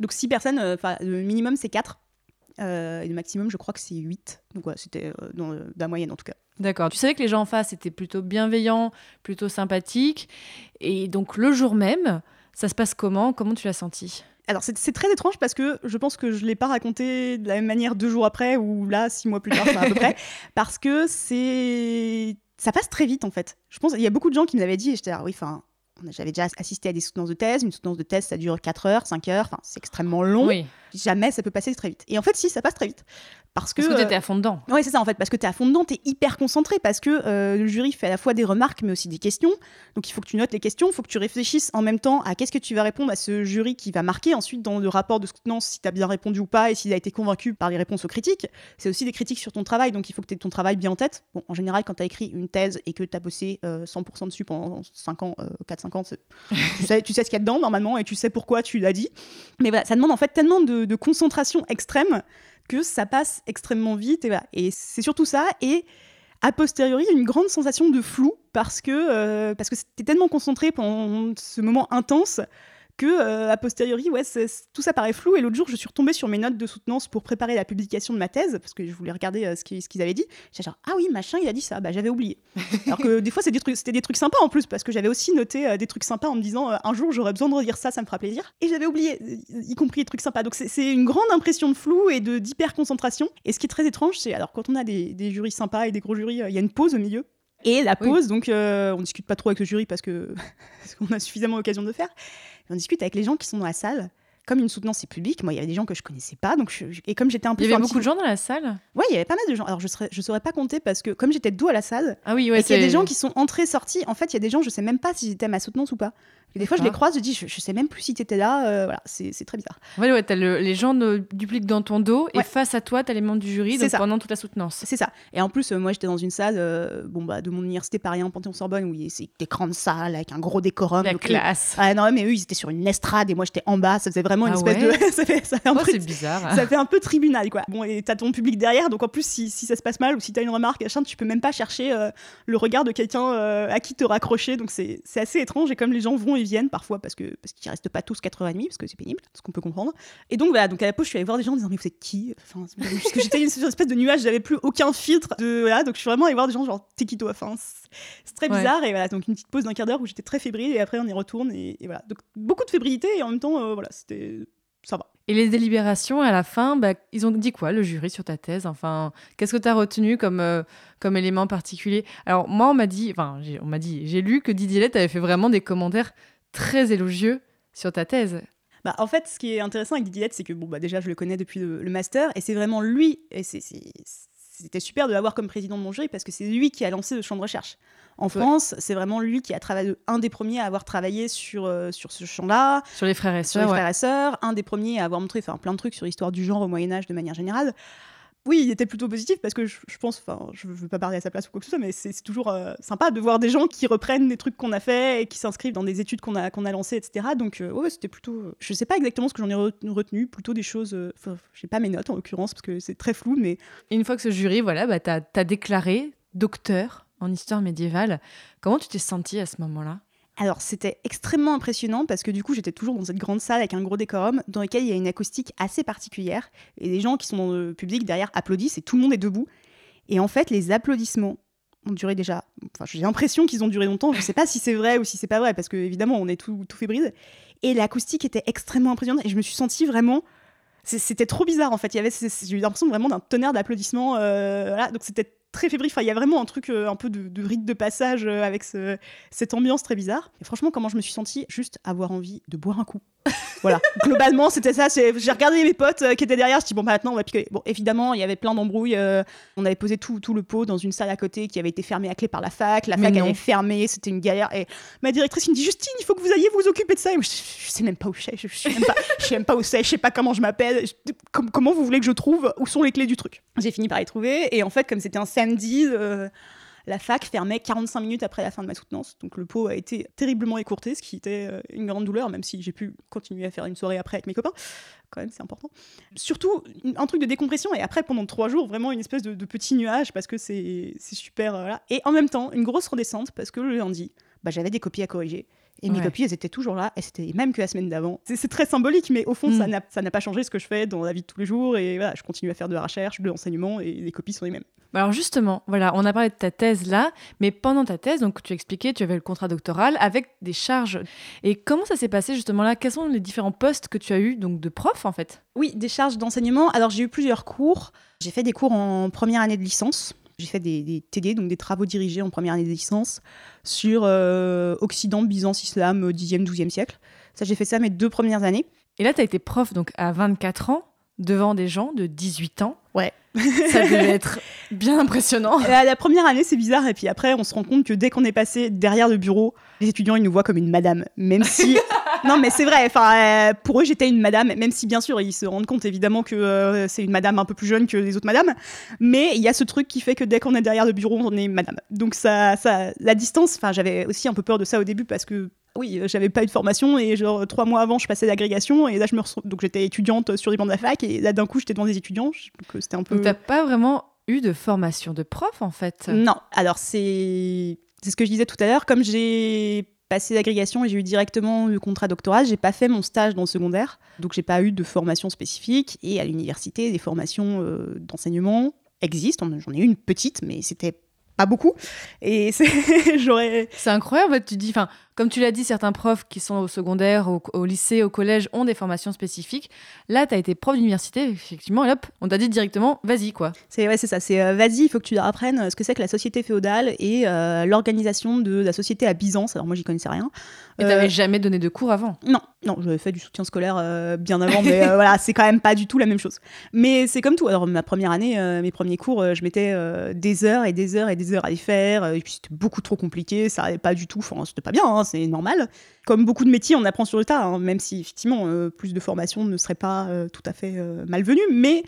Donc, six personnes, euh, enfin, le minimum, c'est quatre. Euh, et le maximum, je crois que c'est huit. Donc, ouais, c'était euh, dans euh, la moyenne en tout cas. D'accord. Tu savais que les gens en face étaient plutôt bienveillants, plutôt sympathiques. Et donc le jour même, ça se passe comment? Comment tu l'as senti? Alors, c'est très étrange parce que je pense que je ne l'ai pas raconté de la même manière deux jours après ou là, six mois plus tard, à peu près. Parce que c'est. Ça passe très vite en fait. Je pense il y a beaucoup de gens qui me l'avaient dit et j'étais là, oui, enfin. J'avais déjà assisté à des soutenances de thèse. Une soutenance de thèse, ça dure 4 heures, 5 heures. Enfin, c'est extrêmement long. Oui. Jamais ça peut passer très vite. Et en fait, si, ça passe très vite. Parce que. Parce que tu euh, étais à fond dedans. Ouais, c'est ça en fait, parce que tu es à fond dedans, tu es hyper concentré, parce que euh, le jury fait à la fois des remarques, mais aussi des questions. Donc il faut que tu notes les questions, il faut que tu réfléchisses en même temps à qu'est-ce que tu vas répondre à ce jury qui va marquer ensuite dans le rapport de soutenance si tu as bien répondu ou pas et s'il a été convaincu par les réponses aux critiques. C'est aussi des critiques sur ton travail, donc il faut que tu aies ton travail bien en tête. Bon, en général, quand tu as écrit une thèse et que tu as bossé euh, 100% dessus pendant 5 ans, euh, 4-5 ans, tu, sais, tu sais ce qu'il y a dedans normalement et tu sais pourquoi tu l'as dit. Mais voilà, ça demande en fait tellement de, de concentration extrême que ça passe extrêmement vite. Et, c'est surtout ça. Et a posteriori, une grande sensation de flou parce que, euh, parce que t'es tellement concentré pendant ce moment intense que euh, a posteriori, ouais, tout ça paraît flou. Et l'autre jour, je suis retombée sur mes notes de soutenance pour préparer la publication de ma thèse parce que je voulais regarder euh, ce qu'ils avaient dit. J'étais genre ah oui, machin, il a dit ça. Bah j'avais oublié. Alors que des fois, c'est des c'était des trucs sympas en plus parce que j'avais aussi noté euh, des trucs sympas en me disant un jour j'aurais besoin de relire ça, ça me fera plaisir. Et j'avais oublié, y compris les trucs sympas. Donc c'est- une grande impression de flou et d'hyper concentration. Et ce qui est très étrange, c'est alors quand on a des, des jurys sympas et des gros jurys, il y a une pause au milieu. Et la Oui. pause, donc euh, on discute pas trop avec le jury parce que parce qu'on a suffisamment l'occasion de le faire. On discute avec les gens qui sont dans la salle. Comme une soutenance est publique, moi il y avait des gens que je connaissais pas, donc je- et comme j'étais un peu Il y avait beaucoup de gens dans la salle? Ouais, il y avait pas mal de gens. Alors je serais, je saurais pas compter parce que comme j'étais de dos à la salle, Ah oui, ouais. et qu'il y a des gens qui sont entrés, sortis. En fait, il y a des gens, je sais même pas si j'étais à ma soutenance ou pas. Et des fois, je les croise, je dis, je, je sais même plus si t'étais là. euh, voilà, c'est très bizarre. Ouais, ouais, le- les gens de- du public dans ton dos et face à toi, t'as les membres du jury donc ça. pendant toute la soutenance. C'est ça. Et en plus, euh, moi, j'étais dans une salle, euh, bon bah, de mon université Paris 1 Panthéon-Sorbonne, où c'est des grandes salles avec un gros décorum. La donc, classe. Ah non, mais eux, ils étaient sur une estrade et moi, j'étais en bas. Ça faisait vraiment une Ah espèce ouais de. ça, fait, ça, fait un Oh, peu, c'est bizarre. ça fait un peu tribunal, quoi. Bon, et t'as ton public derrière, donc en plus, si, si ça se passe mal ou si t'as une remarque, tu peux même pas chercher le regard de quelqu'un à qui te raccrocher. Donc c'est c'est assez étrange. Et comme les gens vont et viennent parfois, parce que parce qu'ils restent pas tous 4h30, parce que c'est pénible, ce qu'on peut comprendre. Et donc voilà, donc à la pause, je suis allée voir des gens en disant, mais vous êtes qui? Enfin, parce que j'étais une espèce de nuage, j'avais plus aucun filtre. De, voilà, donc je suis vraiment allée voir des gens, genre, t'es qui toi? Enfin, c'est- très Ouais. bizarre. Et voilà, donc une petite pause d'un quart d'heure où j'étais très fébrile, et après on y retourne. Et, et voilà. Donc beaucoup de fébrilité, et en même temps, euh, voilà, c'était. Ça va. Et les délibérations, à la fin, bah, ils ont dit quoi, le jury, sur ta thèse? Enfin, qu'est-ce que tu as retenu comme, euh, comme élément particulier? Alors, moi, on m'a dit, enfin, on m'a dit, j'ai lu que Didier Lett avait fait vraiment des commentaires très élogieux sur ta thèse. Bah, en fait, ce qui est intéressant avec Didier c'est que bon, bah, déjà, je le connais depuis le, le master, et c'est vraiment lui, et c'est- c'était super de l'avoir comme président de mon jury, parce que c'est lui qui a lancé le champ de recherche. En France, c'est vraiment lui qui a travaillé, un des premiers à avoir travaillé sur, euh, sur ce champ-là, Sur les frères et sur les sœurs, ouais. frères et sœurs, un des premiers à avoir montré plein de trucs sur l'histoire du genre au Moyen-Âge de manière générale. Oui, il était plutôt positif parce que je, pense, enfin, je veux pas parler à sa place ou quoi que ce soit, mais c'est toujours euh, sympa de voir des gens qui reprennent des trucs qu'on a fait et qui s'inscrivent dans des études qu'on a, a lancées, etc. Donc, euh, c'était plutôt. euh, je sais pas exactement ce que j'en ai retenu, plutôt des choses. euh, Enfin, j'ai pas mes notes en l'occurrence parce que c'est très flou, mais une fois que ce jury, voilà, bah, tu as, déclaré docteur en histoire médiévale. Comment tu t'es sentie à ce moment-là? Alors, c'était extrêmement impressionnant parce que du coup, j'étais toujours dans cette grande salle avec un gros décorum dans lequel il y a une acoustique assez particulière. Et les gens qui sont dans le public derrière applaudissent et tout le monde est debout. Et en fait, les applaudissements ont duré déjà. Enfin, j'ai l'impression qu'ils ont duré longtemps. Je sais pas si c'est vrai ou si c'est pas vrai parce que, évidemment, on est tout, tout fébrile. Et l'acoustique était extrêmement impressionnante et je me suis sentie vraiment. C'était trop bizarre en fait. Il y avait, j'ai eu l'impression vraiment d'un tonnerre d'applaudissements. euh, voilà. Donc c'était très fébrile. Enfin, il y a vraiment un truc euh, un peu de, de rite de passage euh, avec ce- cette ambiance très bizarre. Et franchement, comment je me suis sentie Juste avoir envie de boire un coup. Voilà. Globalement, c'était ça. J'ai regardé mes potes euh, qui étaient derrière. Je dis bon, bah maintenant on va picoler. Bon, évidemment, il y avait plein d'embrouilles. euh, on avait posé tout, tout le pot dans une salle à côté qui avait été fermée à clé par la fac. La Mais fac non. avait fermé. C'était une galère. Et ma directrice il me dit Justine, il faut que vous alliez vous occuper de ça. Et moi, je, je sais même pas où je suis. Je, je sais même pas. Je sais même pas où c'est. Je sais pas comment je m'appelle. Je- com- comment vous voulez que je trouve où sont les clés du truc? J'ai fini par les trouver. Et en fait, comme c'était un samedi. euh, la fac fermait 45 minutes après la fin de ma soutenance, donc le pot a été terriblement écourté, ce qui était euh, une grande douleur, même si j'ai pu continuer à faire une soirée après avec mes copains. Quand même, c'est important. Surtout, un truc de décompression, et après, pendant trois jours, vraiment une espèce de, de petit nuage, parce que c'est super. euh, voilà. Et en même temps, une grosse redescente, parce que le lundi, bah, j'avais des copies à corriger. Et mes Ouais. copies, elles étaient toujours là, et c'était les mêmes que la semaine d'avant. C'est- très symbolique, mais au fond, Mm. ça n'a- ça n'a pas changé ce que je fais dans la vie de tous les jours, et voilà, je continue à faire de la recherche, de l'enseignement, et les copies sont les mêmes. Bah Alors justement, voilà, on a parlé de ta thèse là, mais pendant ta thèse, donc tu expliquais, tu avais le contrat doctoral avec des charges. Et comment ça s'est passé justement là? Quels sont les différents postes que tu as eu donc de prof en fait? Oui, des charges d'enseignement. Alors, j'ai eu plusieurs cours. J'ai fait des cours en première année de licence. J'ai fait des, des TD, donc des travaux dirigés en première année de licence, sur euh, Occident, Byzance, Islam, euh, 10e, 12e siècle. Ça, j'ai fait ça mes deux premières années. Et là, tu as été prof donc à 24 ans devant des gens de 18 ans. Ouais. Ça devait être bien impressionnant. Euh, la première année, c'est bizarre, et puis après, on se rend compte que dès qu'on est passé derrière le bureau, les étudiants, ils nous voient comme une madame. Même si. non, mais c'est vrai, enfin, euh, pour eux, j'étais une madame, même si, bien sûr, ils se rendent compte évidemment que euh, c'est une madame un peu plus jeune que les autres madames. Mais il y a ce truc qui fait que dès qu'on est derrière le bureau, on est madame. Donc, ça, ça, la distance, enfin, j'avais aussi un peu peur de ça au début parce que. Oui, euh, j'avais pas eu de formation et genre trois mois avant, je passais l'agrégation et là je me retrouve- donc j'étais étudiante sur les bancs de la fac et là d'un coup j'étais devant des étudiants, donc c'était un peu. Donc t'as pas vraiment eu de formation de prof en fait? Non, alors c'est c'est ce que je disais tout à l'heure. Comme j'ai passé l'agrégation et j'ai eu directement le contrat doctoral, j'ai pas fait mon stage dans le secondaire, donc j'ai pas eu de formation spécifique. Et à l'université, des formations euh, d'enseignement existent. J'en ai eu une petite, mais c'était pas beaucoup. Et c'est- j'aurais C'est incroyable, tu dis, enfin, comme tu l'as dit, certains profs qui sont au secondaire, au, au lycée, au collège ont des formations spécifiques. Là, tu as été prof d'université, effectivement, et hop, on t'a dit directement, vas-y, quoi. C'est ouais, c'est ça. C'est euh, vas-y, il faut que tu apprennes euh, ce que c'est que la société féodale et euh, l'organisation de la société à Byzance. Alors moi, j'y connaissais rien. Et Euh, t'avais jamais donné de cours avant? Non, non, j'avais fait du soutien scolaire bien avant, mais voilà, c'est quand même pas du tout la même chose. Mais c'est comme tout. Alors, ma première année, mes premiers cours, je mettais des heures et des heures et des heures à les faire, et puis c'était beaucoup trop compliqué, ça allait pas du tout, enfin, c'était pas bien, hein, c'est normal. Comme beaucoup de métiers, on apprend sur le tas, hein, même si effectivement, euh, plus de formation ne serait pas euh, tout à fait euh, malvenu, mais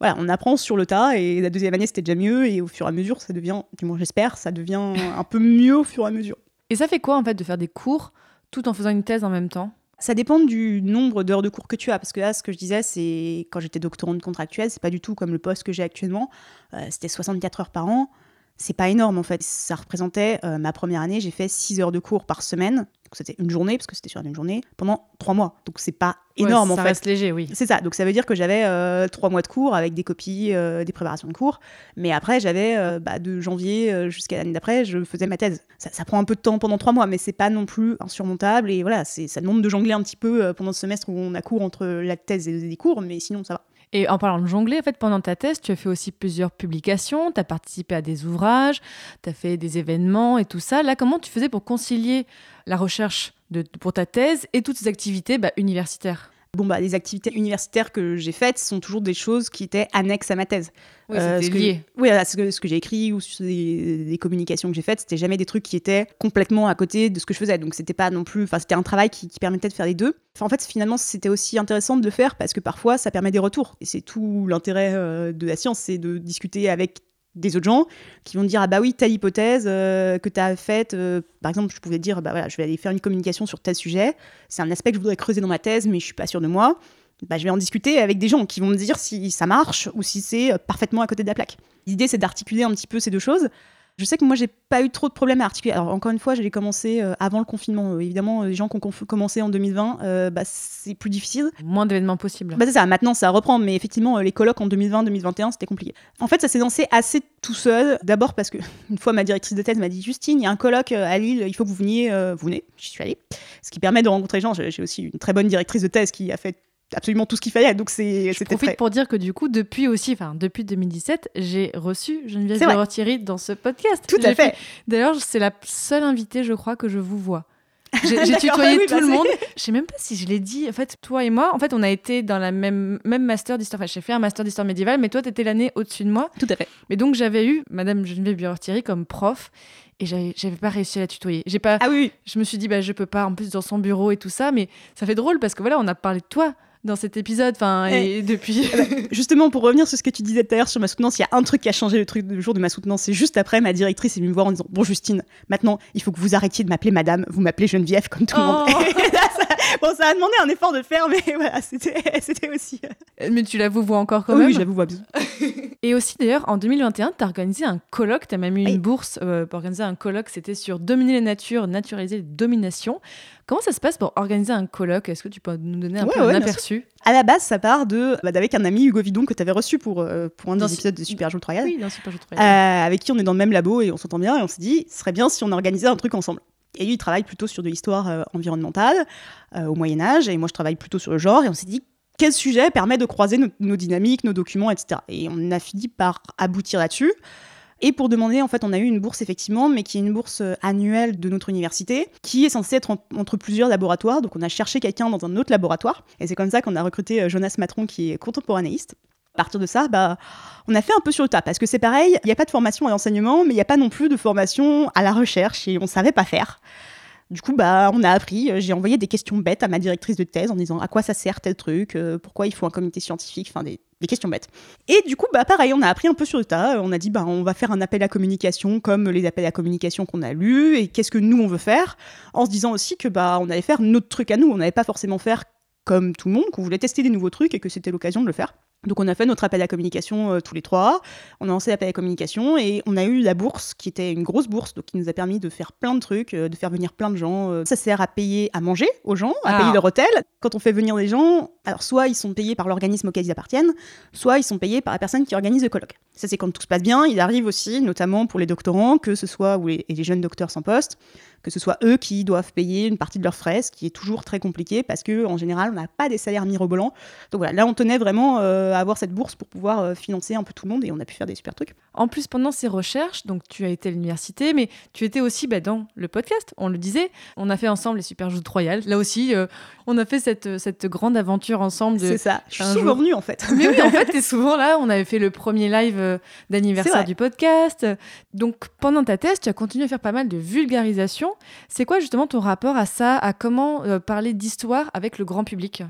voilà, on apprend sur le tas, et la deuxième année, c'était déjà mieux, et au fur et à mesure, ça devient, du moins j'espère, ça devient un peu mieux au fur et à mesure. Et ça fait quoi, en fait, de faire des cours tout en faisant une thèse en même temps? Ça dépend du nombre d'heures de cours que tu as, parce que là, ce que je disais, c'est quand j'étais doctorante contractuelle, c'est pas du tout comme le poste que j'ai actuellement. Euh, C'était 64 heures par an. C'est pas énorme en fait. Ça représentait euh, ma première année, j'ai fait 6 heures de cours par semaine. Donc c'était une journée, parce que c'était sur une journée, pendant 3 mois. Donc c'est pas énorme Ouais, en ça fait. reste léger, oui. C'est ça, donc ça veut dire que j'avais euh, trois mois de cours avec des copies, euh, des préparations de cours. Mais après, j'avais euh, bah, de janvier jusqu'à l'année d'après, je faisais ma thèse. Ça, ça prend un peu de temps pendant trois mois, mais c'est pas non plus insurmontable. Et voilà, ça demande de jongler un petit peu pendant ce semestre où on a cours entre la thèse et les cours, mais sinon ça va. Et en parlant de jongler, en fait, pendant ta thèse, tu as fait aussi plusieurs publications, tu as participé à des ouvrages, tu as fait des événements et tout ça. Là, comment tu faisais pour concilier la recherche pour ta thèse et toutes ces activités bah, universitaires? Bon, bah, les activités universitaires que j'ai faites sont toujours des choses qui étaient annexes à ma thèse. Oui, Euh, c'était ce que- lié. Oui, voilà, ce que, ce que j'ai écrit ou des, des communications que j'ai faites, c'était jamais des trucs qui étaient complètement à côté de ce que je faisais. Donc c'était pas non plus, enfin c'était un travail qui, qui permettait de faire les deux. Enfin, en fait, finalement, c'était aussi intéressant de le faire parce que parfois, ça permet des retours. Et c'est tout l'intérêt euh, de la science, c'est de discuter avec des autres gens qui vont dire ah bah oui telle hypothèse euh, que tu as faite euh, par exemple je pouvais dire bah voilà je vais aller faire une communication sur tel sujet c'est un aspect que je voudrais creuser dans ma thèse mais je suis pas sûre de moi bah, je vais en discuter avec des gens qui vont me dire si ça marche ou si c'est euh, parfaitement à côté de la plaque. L'idée, c'est d'articuler un petit peu ces deux choses. Je sais que moi, j'ai pas eu trop de problèmes à articuler. Alors, encore une fois, j'ai commencé euh, avant le confinement. Euh, évidemment, les gens qui ont commencé en 2020, euh, bah, c'est plus difficile. Moins d'événements possibles. Bah, c'est ça, maintenant ça reprend, mais effectivement, euh, les colloques en 2020-2021, c'était compliqué. En fait, ça s'est lancé assez tout seul. D'abord parce que, une fois, ma directrice de thèse m'a dit Justine, il y a un colloque euh, à Lille, il faut que vous veniez. euh, vous venez, j'y suis allée. Ce qui permet de rencontrer les gens. J'ai aussi une très bonne directrice de thèse qui a fait absolument tout ce qu'il fallait. Donc c'est Je c'était profite très. pour dire que du coup, depuis aussi, enfin depuis 2017, j'ai reçu Geneviève. Thierry dans ce podcast. Tout à fait. D'ailleurs, c'est la seule invitée, je crois, que je vous vois. J'ai tutoyé oui, tout bah, le c'est- monde. Je sais même pas si je l'ai dit. En fait, toi et moi, en fait, on a été dans la même, même master d'histoire. Enfin, j'ai fait un master d'histoire médiévale, mais toi, tu étais l'année au-dessus de moi. Tout à fait. Mais donc, j'avais eu Madame Geneviève Thierry comme prof. Et j'avais pas réussi à la tutoyer. J'ai pas, Ah oui. je me suis dit, bah, je peux pas, en plus dans son bureau et tout ça, mais ça fait drôle parce que voilà, on a parlé de toi dans cet épisode, enfin, et depuis. Justement, pour revenir sur ce que tu disais tout à l'heure sur ma soutenance, il y a un truc qui a changé le truc le jour de ma soutenance. C'est juste après, ma directrice est venue me voir en disant Bon, Justine, maintenant, il faut que vous arrêtiez de m'appeler madame, vous m'appelez Geneviève comme tout le monde. Oh. Bon, ça a demandé un effort de le faire, mais voilà, c'était aussi. euh, mais tu la vous vois encore quand oui, même. j'avoue, vois bien. Et aussi, d'ailleurs, en 2021, tu as organisé un colloque, tu as même eu Oui. une bourse euh, pour organiser un colloque, c'était sur dominer la nature, naturaliser les dominations. Comment ça se passe pour organiser un colloque? Est-ce que tu peux nous donner un Ouais, peu un ouais, bien aperçu? À la base, ça part de bah, d'avec un ami Hugo Vidon que tu avais reçu pour, euh, pour un Dans des épisodes de Super Joule Royal. Oui, dans Super Euh, Troyes. avec qui on est dans le même labo et on s'entend bien et on s'est dit ce serait bien si on organisait un truc ensemble. Et lui il travaille plutôt sur de l'histoire euh, environnementale euh, au Moyen Âge et moi je travaille plutôt sur le genre et on s'est dit quel sujet permet de croiser nos, dynamiques, nos documents, etc. Et on a fini par aboutir là-dessus. Et pour demander, en fait, on a eu une bourse effectivement, mais qui est une bourse euh, annuelle de notre université, qui est censée être en- entre plusieurs laboratoires. Donc on a cherché quelqu'un dans un autre laboratoire, et c'est comme ça qu'on a recruté Jonas Matron, qui est contemporanéiste. À partir de ça, bah, on a fait un peu sur le tas, parce que c'est pareil, il n'y a pas de formation à l'enseignement, mais il n'y a pas non plus de formation à la recherche, et on ne savait pas faire. Du coup, bah, on a appris. euh, J'ai envoyé des questions bêtes à ma directrice de thèse en disant à quoi ça sert tel truc, euh, pourquoi il faut un comité scientifique, enfin des, questions bêtes. Et du coup, bah, pareil, on a appris un peu sur le tas. On a dit, bah, on va faire un appel à communication comme les appels à communication qu'on a lus et qu'est-ce que nous on veut faire, en se disant aussi que bah, on allait faire notre truc à nous. On n'allait pas forcément faire comme tout le monde, qu'on voulait tester des nouveaux trucs et que c'était l'occasion de le faire. Donc on a fait notre appel à communication euh, tous les trois, on a lancé l'appel à communication et on a eu la bourse qui était une grosse bourse, donc qui nous a permis de faire plein de trucs, euh, de faire venir plein de gens. euh. Ça sert à payer à manger aux gens, à Ah. payer leur hôtel. Quand on fait venir des gens, alors soit ils sont payés par l'organisme auquel ils appartiennent, soit ils sont payés par la personne qui organise le colloque. Ça c'est quand tout se passe bien. Il arrive aussi, notamment pour les doctorants, que ce soit ou les, et les jeunes docteurs sans poste, que ce soit eux qui doivent payer une partie de leurs frais, ce qui est toujours très compliqué parce que en général on n'a pas des salaires mirobolants. Donc voilà, là on tenait vraiment euh, à avoir cette bourse pour pouvoir euh, financer un peu tout le monde et on a pu faire des super trucs. En plus, pendant ces recherches, donc tu as été à l'université, mais tu étais aussi bah, dans le podcast, on le disait. On a fait ensemble les Super Joutes Royales. Là aussi, euh, on a fait cette, cette grande aventure ensemble. C'est ça. Je suis souvent venue en fait. Mais oui, en fait, t'es souvent là. On avait fait le premier live euh, d'anniversaire du podcast. Donc, pendant ta thèse, tu as continué à faire pas mal de vulgarisation. C'est quoi justement ton rapport à ça, à comment euh, parler d'histoire avec le grand public?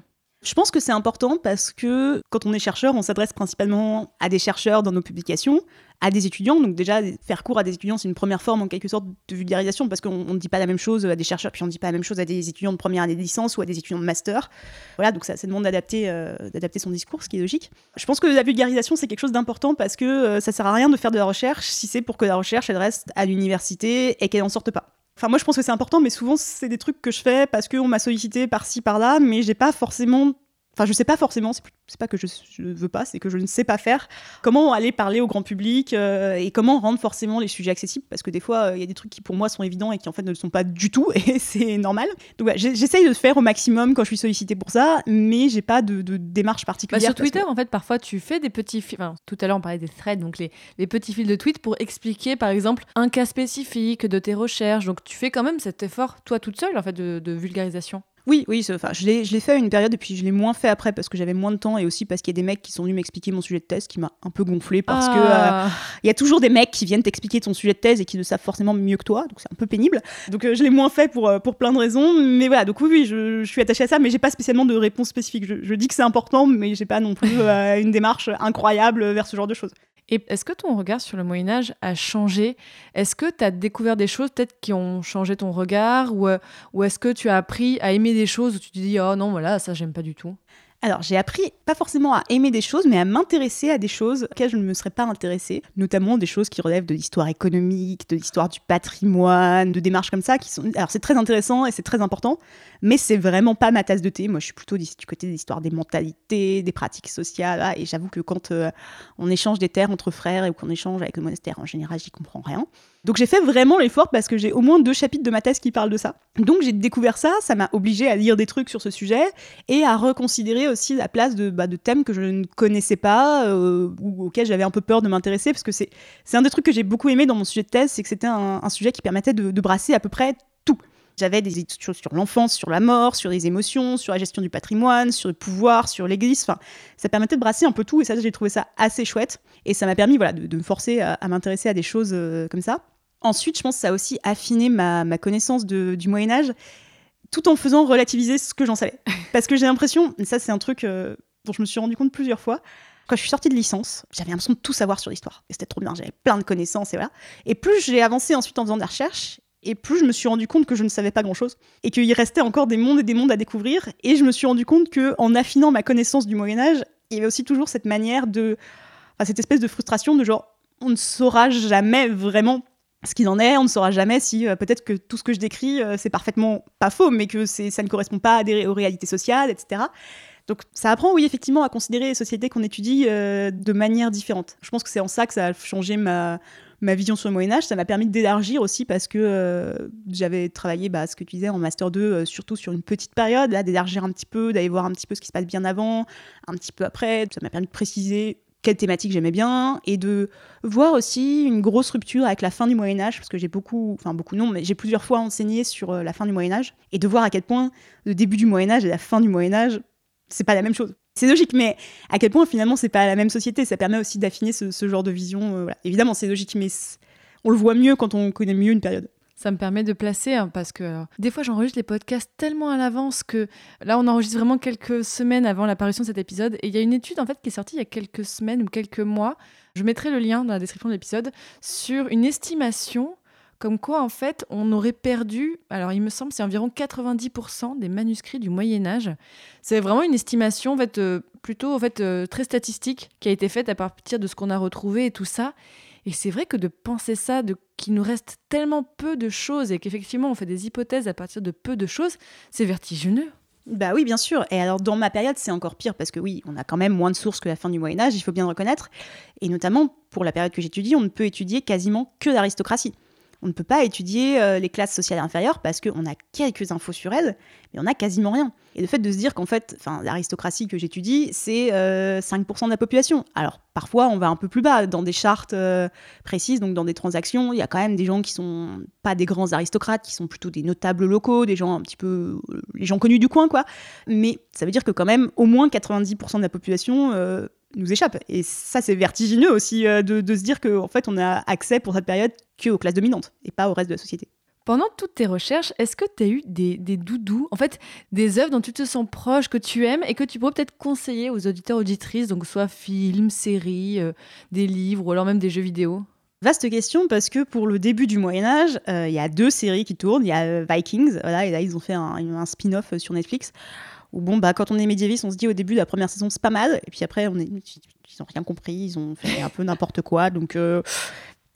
Je pense que c'est important parce que quand on est chercheur, on s'adresse principalement à des chercheurs dans nos publications, à des étudiants. Donc déjà, faire cours à des étudiants, c'est une première forme en quelque sorte de vulgarisation parce qu'on on ne dit pas la même chose à des chercheurs, puis on ne dit pas la même chose à des étudiants de première année de licence ou à des étudiants de master. Voilà, donc ça, demande d'adapter, euh, d'adapter son discours, ce qui est logique. Je pense que la vulgarisation, c'est quelque chose d'important parce que euh, ça sert à rien de faire de la recherche si c'est pour que la recherche, reste à l'université et qu'elle n'en sorte pas. Enfin, moi, je pense que c'est important, mais souvent, c'est des trucs que je fais parce qu'on m'a sollicité par-ci, par-là, mais j'ai pas forcément. Enfin, je sais pas forcément, c'est pas que je, je veux pas, c'est que je ne sais pas faire comment aller parler au grand public euh, et comment rendre forcément les sujets accessibles? Parce que des fois, euh, il y a des trucs qui pour moi sont évidents et qui en fait ne le sont pas du tout et c'est normal. Donc, j'ai- j'essaye de faire au maximum quand je suis sollicitée pour ça, mais j'ai pas de, de démarche Bah, particulière. Sur que- Twitter, en fait, parfois, tu fais des petits fils. Enfin, tout à l'heure, on parlait des threads, donc les, les petits fils de tweets pour expliquer, par exemple, un cas spécifique de tes recherches. Donc, tu fais quand même cet effort, toi, toute seule, en fait, de, de vulgarisation. Oui, oui, enfin, je l'ai, je l'ai fait à une période et puis je l'ai moins fait après parce que j'avais moins de temps et aussi parce qu'il y a des mecs qui sont venus m'expliquer mon sujet de thèse qui m'a un peu gonflé parce que euh, Ah. il y a toujours des mecs qui viennent t'expliquer ton sujet de thèse et qui le savent forcément mieux que toi, donc c'est un peu pénible. Donc euh, je l'ai moins fait pour, euh, pour plein de raisons, mais voilà, donc oui, oui, je, je suis attachée à ça, mais j'ai pas spécialement de réponse spécifique. Je, je dis que c'est important, mais j'ai pas non plus euh, une démarche incroyable vers ce genre de choses. Et est-ce que ton regard sur le Moyen Âge a changé? Est-ce que tu as découvert des choses peut-être qui ont changé ton regard? Ou, euh, ou est-ce que tu as appris à aimer des choses où tu te dis « Oh non, voilà, ça, j'aime pas du tout » Alors, j'ai appris pas forcément à aimer des choses, mais à m'intéresser à des choses auxquelles je ne me serais pas intéressée, notamment des choses qui relèvent de l'histoire économique, de l'histoire du patrimoine, de démarches comme ça qui sont. Alors, c'est très intéressant et c'est très important, mais c'est vraiment pas ma tasse de thé. Moi, je suis plutôt du côté de l'histoire des mentalités, des pratiques sociales, et j'avoue que quand euh, on échange des terres entre frères ou qu'on échange avec le monastère, en général, j'y comprends rien. Donc j'ai fait vraiment l'effort parce que j'ai au moins deux chapitres de ma thèse qui parlent de ça. Donc j'ai découvert ça, ça m'a obligé à lire des trucs sur ce sujet et à reconsidérer aussi la place de, bah, thèmes que je ne connaissais pas euh, ou auxquels j'avais un peu peur de m'intéresser, parce que c'est un des trucs que j'ai beaucoup aimé dans mon sujet de thèse, c'est que c'était un, sujet qui permettait de, brasser à peu près tout. J'avais des études sur, l'enfance, sur la mort, sur les émotions, sur la gestion du patrimoine, sur le pouvoir, sur l'église. Enfin, ça permettait de brasser un peu tout et ça, j'ai trouvé ça assez chouette. Et ça m'a permis voilà, de, me forcer à, à m'intéresser à des choses euh, comme ça. Ensuite, je pense que ça a aussi affiné ma, ma connaissance de- du Moyen-Âge tout en faisant relativiser ce que j'en savais. Parce que j'ai l'impression, et ça c'est un truc euh, dont je me suis rendu compte plusieurs fois, quand je suis sortie de licence, j'avais l'impression de tout savoir sur l'histoire. Et c'était trop bien, j'avais plein de connaissances et voilà. Et plus j'ai avancé ensuite en faisant de la recherche, et plus je me suis rendu compte que je ne savais pas grand-chose. Et qu'il restait encore des mondes et des mondes à découvrir. Et je me suis rendu compte que en affinant ma connaissance du Moyen-Âge, il y avait aussi toujours cette manière de. Enfin, cette espèce de frustration de genre, on ne saura jamais vraiment ce qu'il en est, on ne saura jamais si euh, peut-être que tout ce que je décris, euh, c'est parfaitement pas faux, mais que ça ne correspond pas à des, aux réalités sociales, etc. Donc ça apprend, oui, effectivement, à considérer les sociétés qu'on étudie euh, de manière différente. Je pense que c'est en ça que ça a changé ma, vision sur le Moyen-Âge. Ça m'a permis d'élargir aussi parce que j'avais travaillé, bah, ce que tu disais, en Master 2, euh, surtout sur une petite période, d'élargir un petit peu, d'aller voir un petit peu ce qui se passe bien avant, un petit peu après. Ça m'a permis de préciser quelle thématique j'aimais bien et de voir aussi une grosse rupture avec la fin du Moyen Âge parce que j'ai beaucoup, enfin beaucoup non, mais j'ai plusieurs fois enseigné sur euh, la fin du Moyen Âge et de voir à quel point le début du Moyen Âge et la fin du Moyen Âge c'est pas la même chose. C'est logique, mais à quel point finalement c'est pas la même société. Ça permet aussi d'affiner ce, genre de vision. euh. Évidemment, c'est logique, mais on le voit mieux quand on connaît mieux une période. Ça me permet de placer, hein, parce que alors, des fois j'enregistre les podcasts tellement à l'avance que là on enregistre vraiment quelques semaines avant l'apparition de cet épisode. Et il y a une étude en fait qui est sortie il y a quelques semaines ou quelques mois. Je mettrai le lien dans la description de l'épisode sur une estimation comme quoi en fait on aurait perdu, alors il me semble c'est environ 90% des manuscrits du Moyen Âge. C'est vraiment une estimation en fait euh, plutôt en fait euh, très statistique qui a été faite à partir de ce qu'on a retrouvé et tout ça. Et c'est vrai que de penser ça, de qu'il nous reste tellement peu de choses et qu'effectivement on fait des hypothèses à partir de peu de choses, c'est vertigineux. Bah oui, bien sûr. Et alors, dans ma période, c'est encore pire parce que oui, on a quand même moins de sources que la fin du Moyen-Âge, il faut bien le reconnaître. Et notamment, pour la période que j'étudie, on ne peut étudier quasiment que l'aristocratie. On ne peut pas étudier euh, les classes sociales inférieures parce qu'on a quelques infos sur elles, mais on a quasiment rien. Et le fait de se dire qu'en fait, l'aristocratie que j'étudie, c'est euh, 5% de la population. Alors, parfois, on va un peu plus bas dans des chartes euh, précises, donc dans des transactions. Il y a quand même des gens qui sont pas des grands aristocrates, qui sont plutôt des notables locaux, des gens un petit peu. euh, les gens connus du coin, quoi. Mais ça veut dire que quand même, au moins 90% de la population. euh, nous échappe. Et ça, c'est vertigineux aussi euh, de, de se dire qu'en en fait, on a accès pour cette période que aux classes dominantes et pas au reste de la société. Pendant toutes tes recherches, est-ce que tu as eu des, des doudous, en fait, des œuvres dont tu te sens proche, que tu aimes et que tu pourrais peut-être conseiller aux auditeurs, auditrices, donc soit films, séries, euh, des livres ou alors même des jeux vidéo? Vaste question parce que pour le début du Moyen Âge, euh, il y a deux séries qui tournent. Il y a Vikings, voilà, et là ils ont fait un, un spin-off sur Netflix. Où bon, bah, quand on est médiéviste, on se dit au début de la première saison c'est pas mal, et puis après on est, ils ont rien compris, ils ont fait un peu n'importe quoi, donc. euh,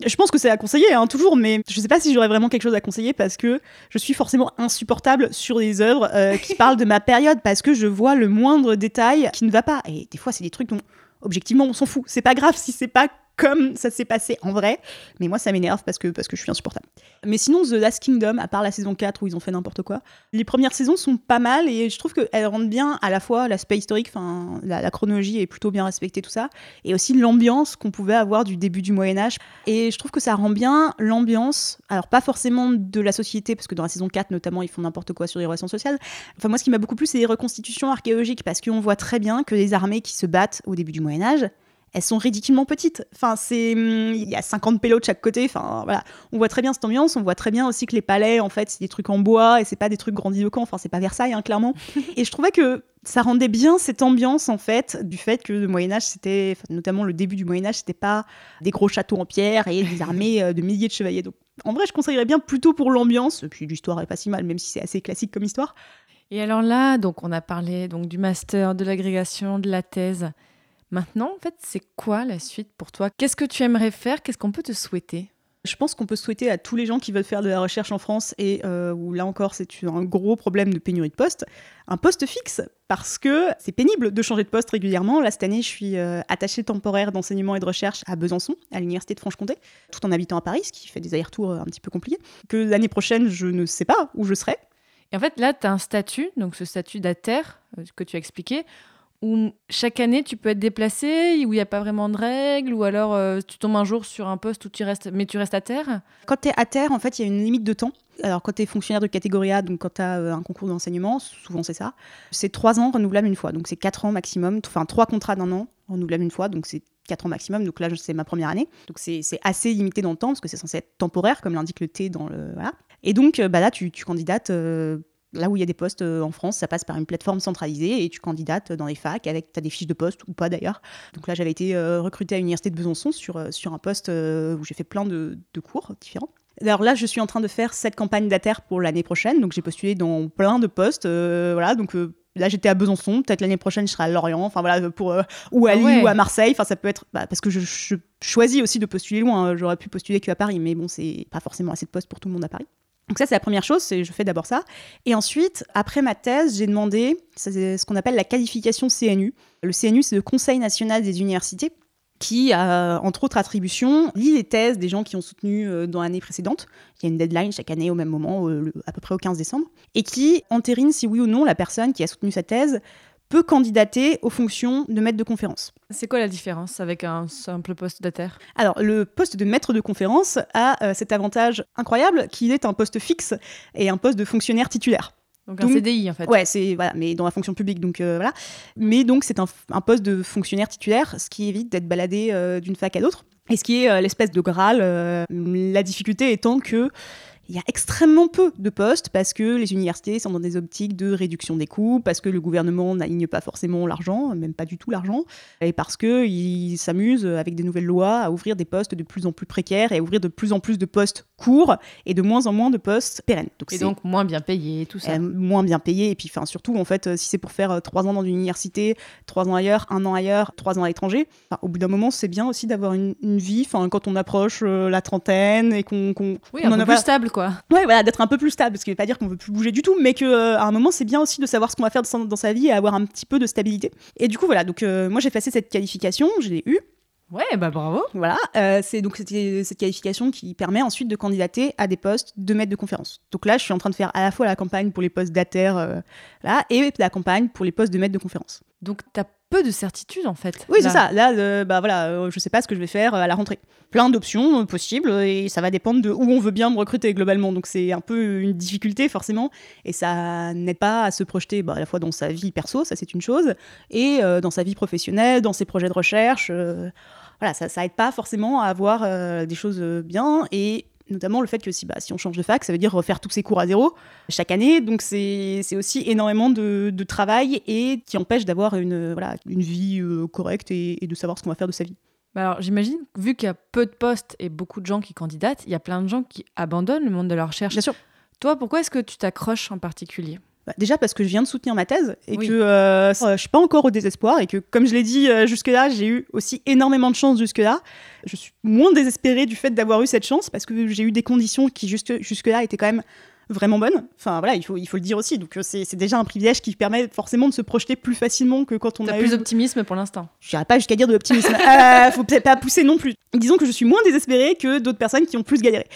je pense que c'est à conseiller, hein, toujours, mais je sais pas si j'aurais vraiment quelque chose à conseiller parce que je suis forcément insupportable sur les œuvres euh, qui parlent de ma période parce que je vois le moindre détail qui ne va pas. Et des fois, c'est des trucs dont, objectivement, on s'en fout. C'est pas grave si c'est pas comme ça s'est passé en vrai, mais moi ça m'énerve parce que, parce que je suis insupportable. Mais sinon, The Last Kingdom, à part la saison 4 où ils ont fait n'importe quoi, les premières saisons sont pas mal et je trouve qu'elles rendent bien à la fois l'aspect historique, la, la chronologie est plutôt bien respectée, tout ça, et aussi l'ambiance qu'on pouvait avoir du début du Moyen-Âge. Et je trouve que ça rend bien l'ambiance, alors pas forcément de la société, parce que dans la saison 4 notamment, ils font n'importe quoi sur les relations sociales. Enfin, moi ce qui m'a beaucoup plu, c'est les reconstitutions archéologiques, parce qu'on voit très bien que les armées qui se battent au début du Moyen-Âge, elles sont ridiculement petites. Enfin, c'est hum, il y a 50 pélos de chaque côté. Enfin, voilà, on voit très bien cette ambiance. On voit très bien aussi que les palais, en fait, c'est des trucs en bois et c'est pas des trucs grandiloquents. Enfin, c'est pas Versailles, hein, clairement. et je trouvais que ça rendait bien cette ambiance, en fait, du fait que le Moyen Âge, c'était, enfin, notamment le début du Moyen Âge, c'était pas des gros châteaux en pierre et des armées euh, de milliers de chevaliers. Donc, en vrai, je conseillerais bien plutôt pour l'ambiance. Puis l'histoire est pas si mal, même si c'est assez classique comme histoire. Et alors là, donc on a parlé donc du master, de l'agrégation, de la thèse. Maintenant, en fait, c'est quoi la suite pour toi? Qu'est-ce que tu aimerais faire? Qu'est-ce qu'on peut te souhaiter? Je pense qu'on peut souhaiter à tous les gens qui veulent faire de la recherche en France et euh, où là encore c'est un gros problème de pénurie de postes, un poste fixe parce que c'est pénible de changer de poste régulièrement. Là cette année je suis euh, attachée temporaire d'enseignement et de recherche à Besançon, à l'université de Franche-Comté, tout en habitant à Paris, ce qui fait des allers-retours euh, un petit peu compliqués. Que l'année prochaine je ne sais pas où je serai. Et en fait, là, tu as un statut, donc ce statut d'ATER que tu as expliqué, où chaque année tu peux être déplacé, où il n'y a pas vraiment de règles, ou alors euh, tu tombes un jour sur un poste où tu restes, mais tu restes à terre? Quand tu es à terre, en fait, il y a une limite de temps. Alors, quand tu es fonctionnaire de catégorie A, donc quand tu as un concours d'enseignement, souvent c'est ça, c'est trois ans renouvelables une fois. Donc, c'est quatre ans maximum, enfin trois contrats d'un an renouvelables une fois. Donc, c'est quatre ans maximum. Donc là, c'est ma première année. Donc, c'est assez limité dans le temps parce que c'est censé être temporaire, comme l'indique le T dans le. Voilà. Et donc, bah là, tu, candidates. euh, Là où il y a des postes euh, en France, ça passe par une plateforme centralisée et tu candidates dans les facs avec tu as des fiches de poste ou pas d'ailleurs. Donc là, j'avais été euh, recrutée à l'université de Besançon sur, euh, sur un poste où j'ai fait plein de, de cours différents. Alors là, je suis en train de faire cette campagne d'ATER pour l'année prochaine, donc j'ai postulé dans plein de postes. euh, voilà, donc euh, là j'étais à Besançon, peut-être l'année prochaine je serai à Lorient, enfin voilà, pour euh, ou à Ah Lille ouais. ou à Marseille. Enfin ça peut être bah, parce que je, je choisis aussi de postuler loin. hein. J'aurais pu postuler qu'à Paris, mais bon, c'est pas forcément assez de postes pour tout le monde à Paris. Donc ça, c'est la première chose, je fais d'abord ça. Et ensuite, après ma thèse, j'ai demandé ce qu'on appelle la qualification CNU. Le CNU, c'est le Conseil national des universités qui a, entre autres attributions, lit les thèses des gens qui ont soutenu euh, dans l'année précédente. Il y a une deadline chaque année au même moment, euh, à peu près au 15 décembre, et qui entérine si oui ou non la personne qui a soutenu sa thèse peut candidater aux fonctions de maître de conférence. C'est quoi la différence avec un simple poste d'ATER Alors, le poste de maître de conférence a euh, cet avantage incroyable qu'il est un poste fixe et un poste de fonctionnaire titulaire. Donc un CDI en fait. Ouais, c'est voilà, mais dans la fonction publique, donc euh, voilà. Mais donc c'est un, un poste de fonctionnaire titulaire, ce qui évite d'être baladé euh, d'une fac à l'autre. Et ce qui est l'espèce de graal, la difficulté étant que il y a extrêmement peu de postes parce que les universités sont dans des optiques de réduction des coûts, parce que le gouvernement n'aligne pas forcément l'argent, même pas du tout l'argent, et parce qu'ils s'amusent avec des nouvelles lois à ouvrir des postes de plus en plus précaires et à ouvrir de plus en plus de postes courts et de moins en moins de postes pérennes. Donc Et c'est- donc moins bien payé, tout ça. euh, moins bien payé. Et puis, enfin, surtout, en fait, euh, si c'est pour faire euh, trois ans dans une université, trois ans ailleurs, un an ailleurs, trois ans à l'étranger, enfin, au bout d'un moment, c'est bien aussi d'avoir une, une vie. Enfin, quand on approche euh, la trentaine et qu'on, oui, qu'on un en peu a plus stable quoi. Ouais, voilà, d'être un peu plus stable. Ce qui veut pas dire qu'on veut plus bouger du tout, mais que euh, un moment, c'est bien aussi de savoir ce qu'on va faire dans, dans sa vie et avoir un petit peu de stabilité. Et du coup, voilà. Donc, euh, moi, j'ai passé cette qualification, je l'ai eue. Ouais, bah bravo. Voilà, euh, c'est donc cette qualification qui permet ensuite de candidater à des postes de maître de conférence. Donc là, je suis en train de faire à la fois la campagne pour les postes d'ATER euh, là, et la campagne pour les postes de maître de conférence. Donc t'as peu de certitude en fait. Oui, c'est ça. Là, euh, bah voilà, euh, je sais pas ce que je vais faire euh, à la rentrée. Plein d'options euh, possibles et ça va dépendre de où on veut bien me recruter globalement. Donc c'est un peu une difficulté forcément et ça n'aide pas à se projeter bah, à la fois dans sa vie perso, ça c'est une chose, et dans sa vie professionnelle, dans ses projets de recherche. voilà, ça, ça aide pas forcément à avoir des choses bien et notamment le fait que si, bah, si on change de fac, ça veut dire refaire tous ses cours à zéro chaque année. Donc c'est aussi énormément de, de travail et qui empêche d'avoir une, voilà, une vie euh, correcte et, et de savoir ce qu'on va faire de sa vie. Bah alors j'imagine, vu qu'il y a peu de postes et beaucoup de gens qui candidatent, il y a plein de gens qui abandonnent le monde de la recherche. Bien sûr. Toi, pourquoi est-ce que tu t'accroches en particulier? Bah, déjà parce que je viens de soutenir ma thèse et Oui. que euh, je suis pas encore au désespoir et que comme je l'ai dit euh, jusque-là, j'ai eu aussi énormément de chance jusque-là. Je suis moins désespérée du fait d'avoir eu cette chance parce que j'ai eu des conditions qui juste, jusque-là étaient quand même vraiment bonnes. Enfin voilà, il faut, il faut le dire aussi. Donc euh, c'est c'est déjà un privilège qui permet forcément de se projeter plus facilement que quand on T'as a plus eu... d'optimisme pour l'instant. Je n'irai pas jusqu'à dire de l'optimisme. euh, faut peut-être pas pousser non plus. Disons que je suis moins désespérée que d'autres personnes qui ont plus galéré.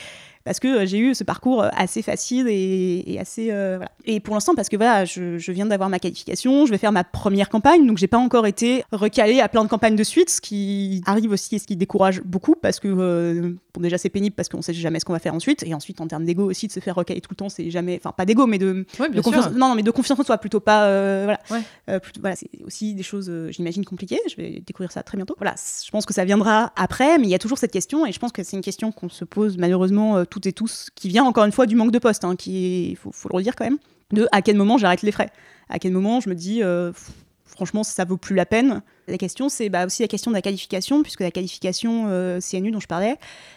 Parce que euh, j'ai eu ce parcours euh, assez facile et, assez. euh, voilà. Et pour l'instant, parce que voilà, je, je viens d'avoir ma qualification, je vais faire ma première campagne, donc j'ai pas encore été recalée à plein de campagnes de suite, ce qui arrive aussi et ce qui décourage beaucoup, parce que bon, déjà c'est pénible parce qu'on sait jamais ce qu'on va faire ensuite, et ensuite en termes d'ego aussi, de se faire recaler tout le temps, c'est jamais. Enfin, pas d'ego, mais de, confiance. Non, non, mais de confiance en soi, plutôt pas. euh, voilà. Ouais. Euh, plutôt- voilà, c'est aussi des choses, euh, j'imagine, compliquées. Je vais découvrir ça très bientôt. Voilà, je pense que ça viendra après, mais il y a toujours cette question, et je pense que c'est une question qu'on se pose malheureusement toutes et tous, qui vient encore une fois du manque de poste, hein, qui est, faut, faut le redire quand même, de à quel moment j'arrête les frais, à quel moment je me dis. pff, Franchement, ça vaut plus la peine. La question, c'est bah, aussi la question de la qualification, puisque la qualification euh, CNU dont je parlais,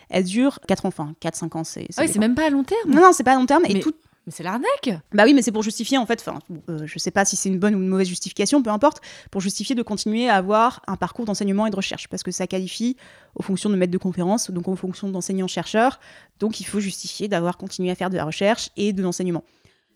elle dure 4 ans, enfin 4-5 ans. C'est, Ah oui, c'est même pas à long terme. Non, non, c'est pas à long terme. Et Mais- tout, Mais c'est l'arnaque. bah oui, mais c'est pour justifier en fait. Enfin, euh, je sais pas si c'est une bonne ou une mauvaise justification, peu importe. Pour justifier de continuer à avoir un parcours d'enseignement et de recherche, parce que ça qualifie aux fonctions de maître de conférence, donc aux fonctions d'enseignant-chercheur. Donc il faut justifier d'avoir continué à faire de la recherche et de l'enseignement.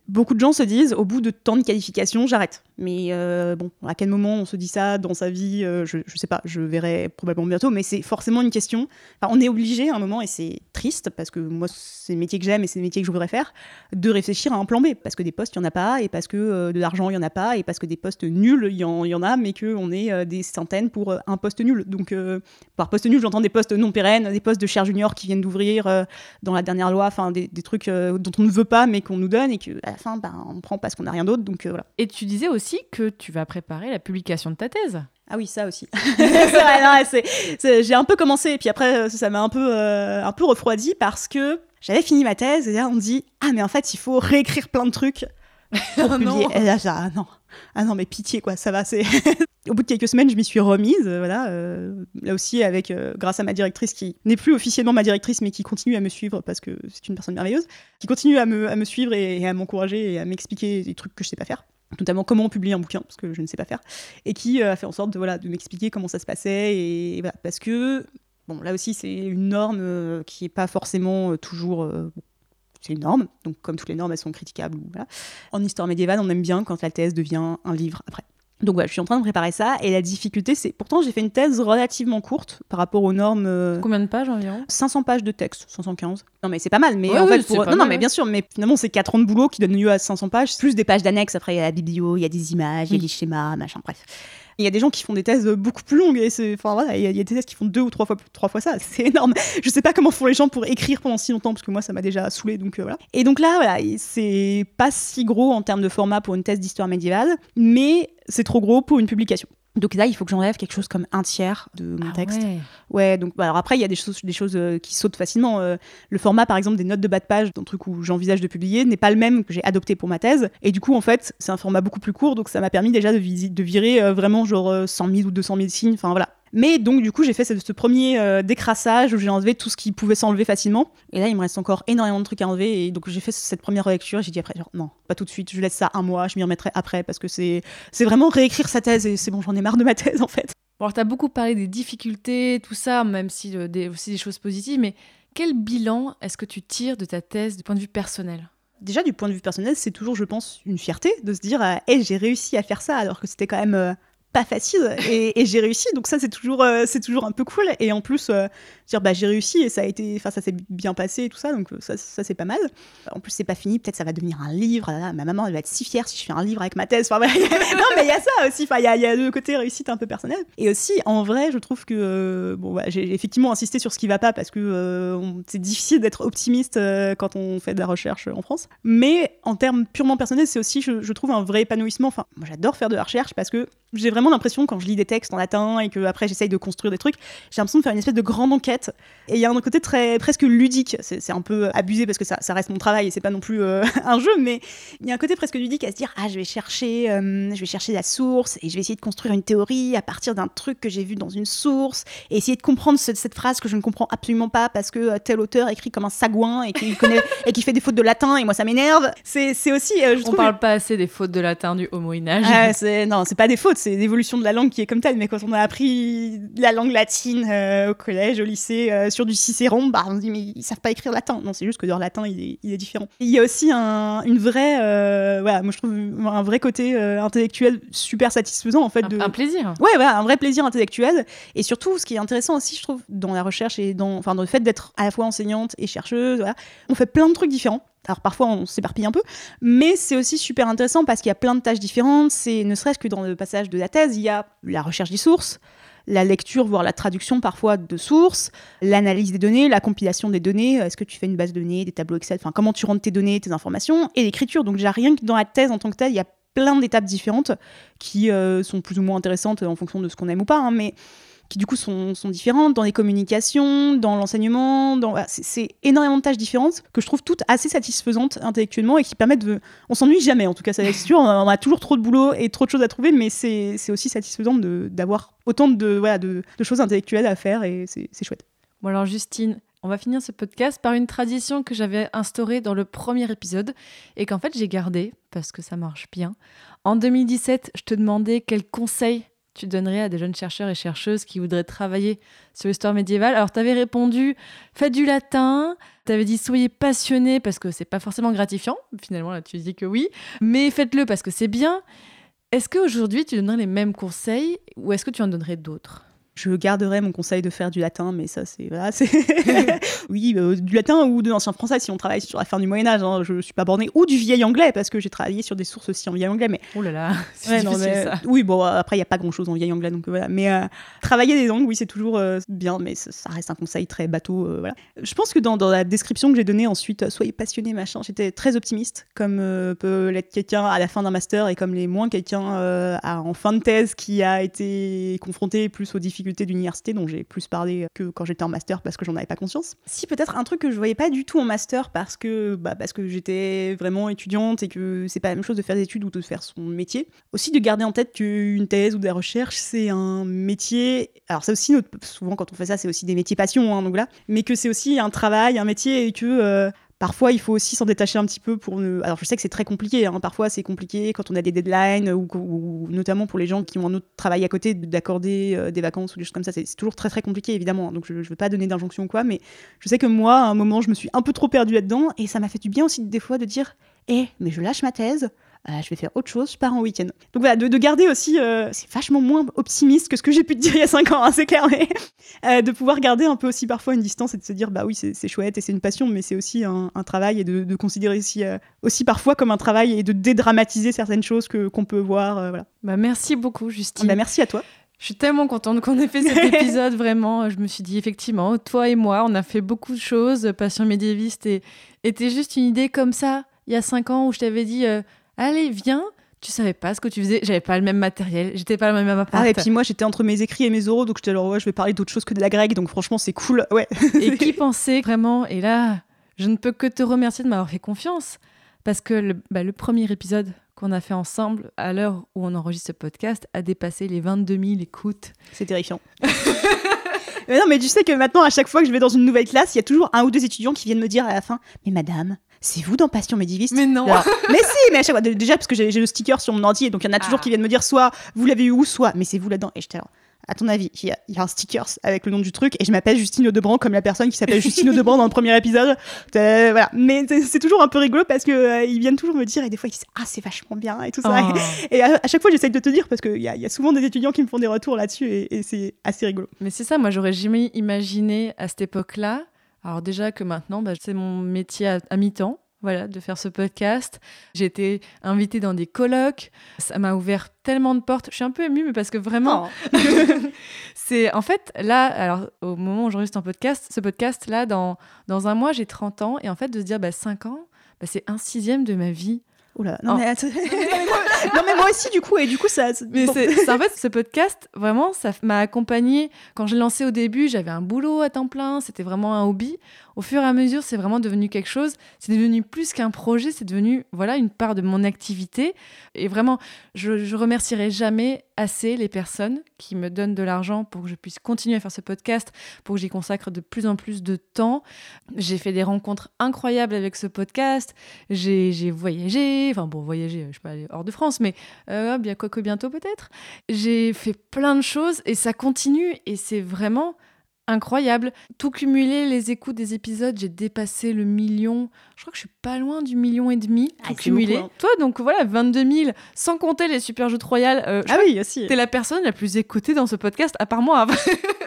Beaucoup de gens se disent, au bout de tant de qualifications, j'arrête. Mais euh, bon, à quel moment on se dit ça dans sa vie euh, je, je sais pas, je verrai probablement bientôt, mais c'est forcément une question. On est obligé à un moment, et c'est triste, parce que moi, c'est le métier que j'aime et c'est le métier que je voudrais faire, de réfléchir à un plan B, parce que des postes, il n'y en a pas, et parce que euh, de l'argent, il n'y en a pas, et parce que des postes nuls, il y, en- a, mais qu'on est des centaines pour un poste nul. Donc, par poste nul, j'entends des postes non pérennes, des postes de chair junior qui viennent d'ouvrir dans la dernière loi, enfin, des, des trucs dont on ne veut pas, mais qu'on nous donne, et qu'à la fin, ben, on prend parce qu'on n'a rien d'autre. Donc, euh, voilà. Et tu disais aussi que tu vas préparer la publication de ta thèse. Ah oui, ça aussi. j'ai un peu commencé, et puis après, euh, ça m'a un peu, euh, un peu refroidi parce que j'avais fini ma thèse, et là, on me dit Ah, mais en fait, il faut réécrire plein de trucs pour Oh non. publier. Et là, j'ai ah non, ah non, mais pitié, quoi, ça va. c'est Au bout de quelques semaines, je m'y suis remise, euh, voilà. euh, là aussi, avec, euh, grâce à ma directrice qui n'est plus officiellement ma directrice, mais qui continue à me suivre parce que c'est une personne merveilleuse, qui continue à me, à me suivre et, à m'encourager et à m'expliquer des trucs que je sais pas faire. Notamment comment publier un bouquin, parce que je ne sais pas faire et qui a fait en sorte de, voilà, de m'expliquer comment ça se passait. Et, parce que, bon, là aussi, c'est une norme qui n'est pas forcément toujours. C'est une norme, donc comme toutes les normes, elles sont critiquables. Voilà. En histoire médiévale, on aime bien quand la thèse devient un livre après. Donc voilà, je suis en train de préparer ça, et la difficulté, c'est. Pourtant, j'ai fait une thèse relativement courte par rapport aux normes. euh, Combien de pages environ? 500 pages de texte, 515. Non mais c'est pas mal, mais Ouais, en oui, fait, pour... non, non mais bien sûr, mais finalement c'est 4 ans de boulot qui donnent lieu à 500 pages, plus des pages d'annexes, après il y a la biblio, il y a des images, il y a Mm. des schémas, machin, bref. Il y a des gens qui font des thèses beaucoup plus longues, et c'est... Enfin voilà, il y, a- des thèses qui font deux ou trois fois, trois fois ça, c'est énorme. Je sais pas comment font les gens pour écrire pendant si longtemps, parce que moi ça m'a déjà saoulé, donc euh, voilà. Et donc là, voilà, c'est pas si gros en termes de format pour une thèse d'histoire médiévale, mais c'est trop gros pour une publication. Donc là, il faut que j'enlève quelque chose comme un tiers de mon Ah texte. ouais. Ouais, donc bah, alors après, il y a des choses, des choses euh, qui sautent facilement. Euh, le format, par exemple, des notes de bas de page, d'un truc où j'envisage de publier, n'est pas le même que j'ai adopté pour ma thèse. Et du coup, en fait, c'est un format beaucoup plus court, donc ça m'a permis déjà de, virer euh, vraiment genre euh, 100 000 ou 200 000 signes. Enfin voilà. Mais donc, du coup, j'ai fait ce, ce premier euh, décrassage où j'ai enlevé tout ce qui pouvait s'enlever facilement. Et là, il me reste encore énormément de trucs à enlever. Et donc, j'ai fait cette première relecture. J'ai dit après, genre, non, pas tout de suite. Je laisse ça un mois. Je m'y remettrai après parce que c'est vraiment réécrire sa thèse. Et c'est bon, j'en ai marre de ma thèse en fait. Bon, alors, tu as beaucoup parlé des difficultés, tout ça, même si euh, des, aussi des choses positives, mais quel bilan est-ce que tu tires de ta thèse du point de vue personnel? Déjà du point de vue personnel, c'est toujours, je pense, une fierté de se dire, euh, Hey, j'ai réussi à faire ça alors que c'était quand même euh, pas facile et, j'ai réussi. Donc ça, c'est toujours, euh, c'est toujours un peu cool. Et en plus, euh, dire, bah j'ai réussi et ça a été, enfin ça s'est bien passé et tout ça. Donc euh, ça, c'est pas mal. En plus, c'est pas fini. Peut-être ça va devenir un livre. Ma maman, elle va être si fière si je fais un livre avec ma thèse. Non, mais il y a ça aussi. Enfin, il y a, le côté réussite un peu personnel. Et aussi, en vrai, je trouve que euh, bon, bah, j'ai effectivement insisté sur ce qui va pas parce que euh, c'est difficile d'être optimiste quand on fait de la recherche en France. Mais en termes purement personnels, c'est aussi, je, je trouve, un vrai épanouissement. Enfin, moi, j'adore faire de la recherche parce que j'ai vraiment l'impression quand je lis des textes en latin et que après j'essaye de construire des trucs, j'ai l'impression de faire une espèce de grande enquête. Et il y a un côté très presque ludique. C'est un peu abusé parce que ça, ça reste mon travail et c'est pas non plus euh, un jeu, mais il y a un côté presque ludique à se dire ah je vais chercher, euh, je vais chercher la source et je vais essayer de construire une théorie à partir d'un truc que j'ai vu dans une source et essayer de comprendre ce- cette phrase que je ne comprends absolument pas parce que euh, tel auteur écrit comme un sagouin et qui connaît et qui fait des fautes de latin et moi ça m'énerve. C'est aussi euh, je On trouve parle pas assez des fautes de latin du Homo Moyen-Âge. ah, c'est non, c'est pas des fautes, c'est l'évolution de la langue qui est comme telle. Mais quand on a appris la langue latine au collège, au lycée, euh, sur du Cicéron, bah on se dit mais ils savent pas écrire latin. Non, c'est juste que leur latin il est, il est différent. Il y a aussi un, une vraie, euh, voilà, moi je trouve un vrai côté euh, intellectuel super satisfaisant en fait un, de. un plaisir. Ouais, voilà, un vrai plaisir intellectuel. Et surtout, ce qui est intéressant aussi, je trouve, dans la recherche et dans, enfin, dans le fait d'être à la fois enseignante et chercheuse, voilà, on fait plein de trucs différents. Alors parfois on s'éparpille un peu, mais c'est aussi super intéressant parce qu'il y a plein de tâches différentes. C'est ne serait-ce que dans le passage de la thèse, il y a la recherche des sources, la lecture, voire la traduction parfois de sources, l'analyse des données, la compilation des données. Est-ce que tu fais une base de données, des tableaux Excel, enfin comment tu rentres tes données, tes informations, et l'écriture. Donc déjà rien que dans la thèse en tant que telle, il y a plein d'étapes différentes qui euh, sont plus ou moins intéressantes en fonction de ce qu'on aime ou pas, hein, mais qui du coup sont, sont différentes dans les communications, dans l'enseignement, dans c'est- énormément de tâches différentes que je trouve toutes assez satisfaisantes intellectuellement et qui permettent de... On s'ennuie jamais en tout cas, ça c'est sûr, on a toujours trop de boulot et trop de choses à trouver, mais c'est aussi satisfaisant d'avoir autant de, voilà, de, de choses intellectuelles à faire et c'est chouette. Bon alors Justine, on va finir ce podcast par une tradition que j'avais instaurée dans le premier épisode et qu'en fait j'ai gardée parce que ça marche bien. En 2017, je te demandais quels conseils tu donnerais à des jeunes chercheurs et chercheuses qui voudraient travailler sur l'histoire médiévale. Alors tu avais répondu faites du latin, tu avais dit soyez passionnés parce que c'est pas forcément gratifiant. Finalement là tu dis que oui, mais faites-le parce que c'est bien. Est-ce qu'aujourd'hui tu donnerais les mêmes conseils ou est-ce que tu en donnerais d'autres? Je garderai mon conseil de faire du latin, mais ça, c'est. Voilà, oui, euh, du latin ou de l'ancien français si on travaille sur la fin du Moyen-Âge. Hein, je suis pas bornée. Ou du vieil anglais, parce que j'ai travaillé sur des sources aussi en vieil anglais. Mais... Oh là là, c'est Ouais, non, mais- ça. Oui, bon, après, il n'y a pas grand-chose en vieil anglais, donc euh, voilà. Mais euh, travailler des langues, oui, c'est toujours euh, bien, mais ça, ça reste un conseil très bateau. voilà. Je pense que dans, dans la description que j'ai donnée ensuite, soyez passionné, machin, j'étais très optimiste, comme peut l'être quelqu'un à la fin d'un master et comme les moins quelqu'un en fin de thèse qui a été confronté plus aux difficultés d'université, dont j'ai plus parlé que quand j'étais en master parce que j'en avais pas conscience. Si peut-être un truc que je voyais pas du tout en master parce que, bah, parce que j'étais vraiment étudiante et que c'est pas la même chose de faire des études ou de faire son métier. Aussi de garder en tête qu'une thèse ou de la recherche, c'est un métier. Alors, ça aussi, souvent quand on fait ça, c'est aussi des métiers passion, hein, donc là, mais que c'est aussi un travail, un métier et que. euh, Parfois, il faut aussi s'en détacher un petit peu pour ne. Alors, je sais que c'est très compliqué. hein, Parfois, c'est compliqué quand on a des deadlines ou, notamment pour les gens qui ont un autre travail à côté, d'accorder euh, des vacances ou des choses comme ça. C'est c'est toujours très très compliqué, évidemment. hein, Donc, je ne veux pas donner d'injonction ou quoi, mais je sais que moi, à un moment, je me suis un peu trop perdue là-dedans et ça m'a fait du bien aussi des fois de dire Eh, mais je lâche ma thèse, euh, je vais faire autre chose, je pars en week-end. Donc voilà, de, de garder aussi, euh, c'est vachement moins optimiste que ce que j'ai pu te dire il y a 5 ans, hein, c'est clair, mais euh, de pouvoir garder un peu aussi parfois une distance et de se dire bah oui, c'est chouette et c'est une passion, mais c'est aussi un, un travail et de, de considérer aussi, aussi parfois comme un travail et de dédramatiser certaines choses qu'on peut voir. voilà. Bah, merci beaucoup, Justine. Bah, merci à toi. Je suis tellement contente qu'on ait fait cet épisode, vraiment. Je me suis dit, effectivement, toi et moi, on a fait beaucoup de choses. Passion médiéviste et était juste une idée comme ça, il y a cinq ans, où je t'avais dit, allez, viens. Tu savais pas ce que tu faisais. J'avais pas le même matériel. J'étais pas le même appart. Ah, et puis moi j'étais entre mes écrits et mes oraux, donc j'étais alors ouais, je vais parler d'autre chose que de la grecque, donc franchement c'est cool. Ouais. Et qui pensait vraiment Et là, je ne peux que te remercier de m'avoir fait confiance. Parce que le, bah, le premier épisode qu'on a fait ensemble, à l'heure où on enregistre ce podcast, a dépassé les 22 000 écoutes. C'est terrifiant. mais non, mais tu sais que maintenant, à chaque fois que je vais dans une nouvelle classe, il y a toujours un ou deux étudiants qui viennent me dire à la fin Mais madame, c'est vous dans Passion Médiviste Mais non Alors, Mais si, mais à chaque fois, déjà parce que j'ai le sticker sur mon ordi, et donc il y en a toujours Ah. qui viennent me dire soit vous l'avez eu où, soit mais c'est vous là-dedans. Et j'étais alors, à ton avis, il y, a, il y a un sticker avec le nom du truc, et je m'appelle Justine Audebranc comme la personne qui s'appelle Justine Audebranc dans le premier épisode. Euh, voilà. Mais c'est- toujours un peu rigolo parce que euh, ils viennent toujours me dire, et des fois ils disent Ah, c'est vachement bien, et tout ça. Oh. Et à, à chaque fois, j'essaye de te dire parce qu'il y, y a souvent des étudiants qui me font des retours là-dessus et, et c'est assez rigolo. Mais c'est ça, moi j'aurais jamais imaginé à cette époque-là. Alors déjà que maintenant, bah, c'est mon métier à, à mi-temps, voilà, de faire ce podcast. J'ai été invitée dans des colloques. Ça m'a ouvert tellement de portes. Je suis un peu émue, mais parce que vraiment, c'est en fait là, alors au moment où j'enregistre un podcast, ce podcast-là, dans, dans un mois, j'ai 30 ans. Et en fait, de se dire, bah, 5 ans, bah, c'est un sixième de ma vie. Oula, non, Oh. mais attends. non, mais moi aussi, du coup, et du coup, ça. Mais bon. c'est c'est- en fait, ce podcast, vraiment, ça m'a accompagné. Quand je l'ai lancé au début, j'avais un boulot à temps plein, c'était vraiment un hobby. Au fur et à mesure, c'est vraiment devenu quelque chose. C'est devenu plus qu'un projet, c'est devenu voilà une part de mon activité. Et vraiment, je, je remercierai jamais assez les personnes qui me donnent de l'argent pour que je puisse continuer à faire ce podcast, pour que j'y consacre de plus en plus de temps. J'ai fait des rencontres incroyables avec ce podcast. J'ai voyagé, enfin bon, voyager, je suis pas allée hors de France, mais euh, bien quoique bientôt peut-être. J'ai fait plein de choses et ça continue et c'est vraiment incroyable. Tout cumulé, les écoutes des épisodes, j'ai dépassé le million. Je crois que je suis pas loin du million et demi Ah, tout cumulé. beaucoup, hein. Toi, donc voilà, 22 000, sans compter les super joutes royales. Euh, je Ah oui, aussi. T'es la personne la plus écoutée dans ce podcast, à part moi.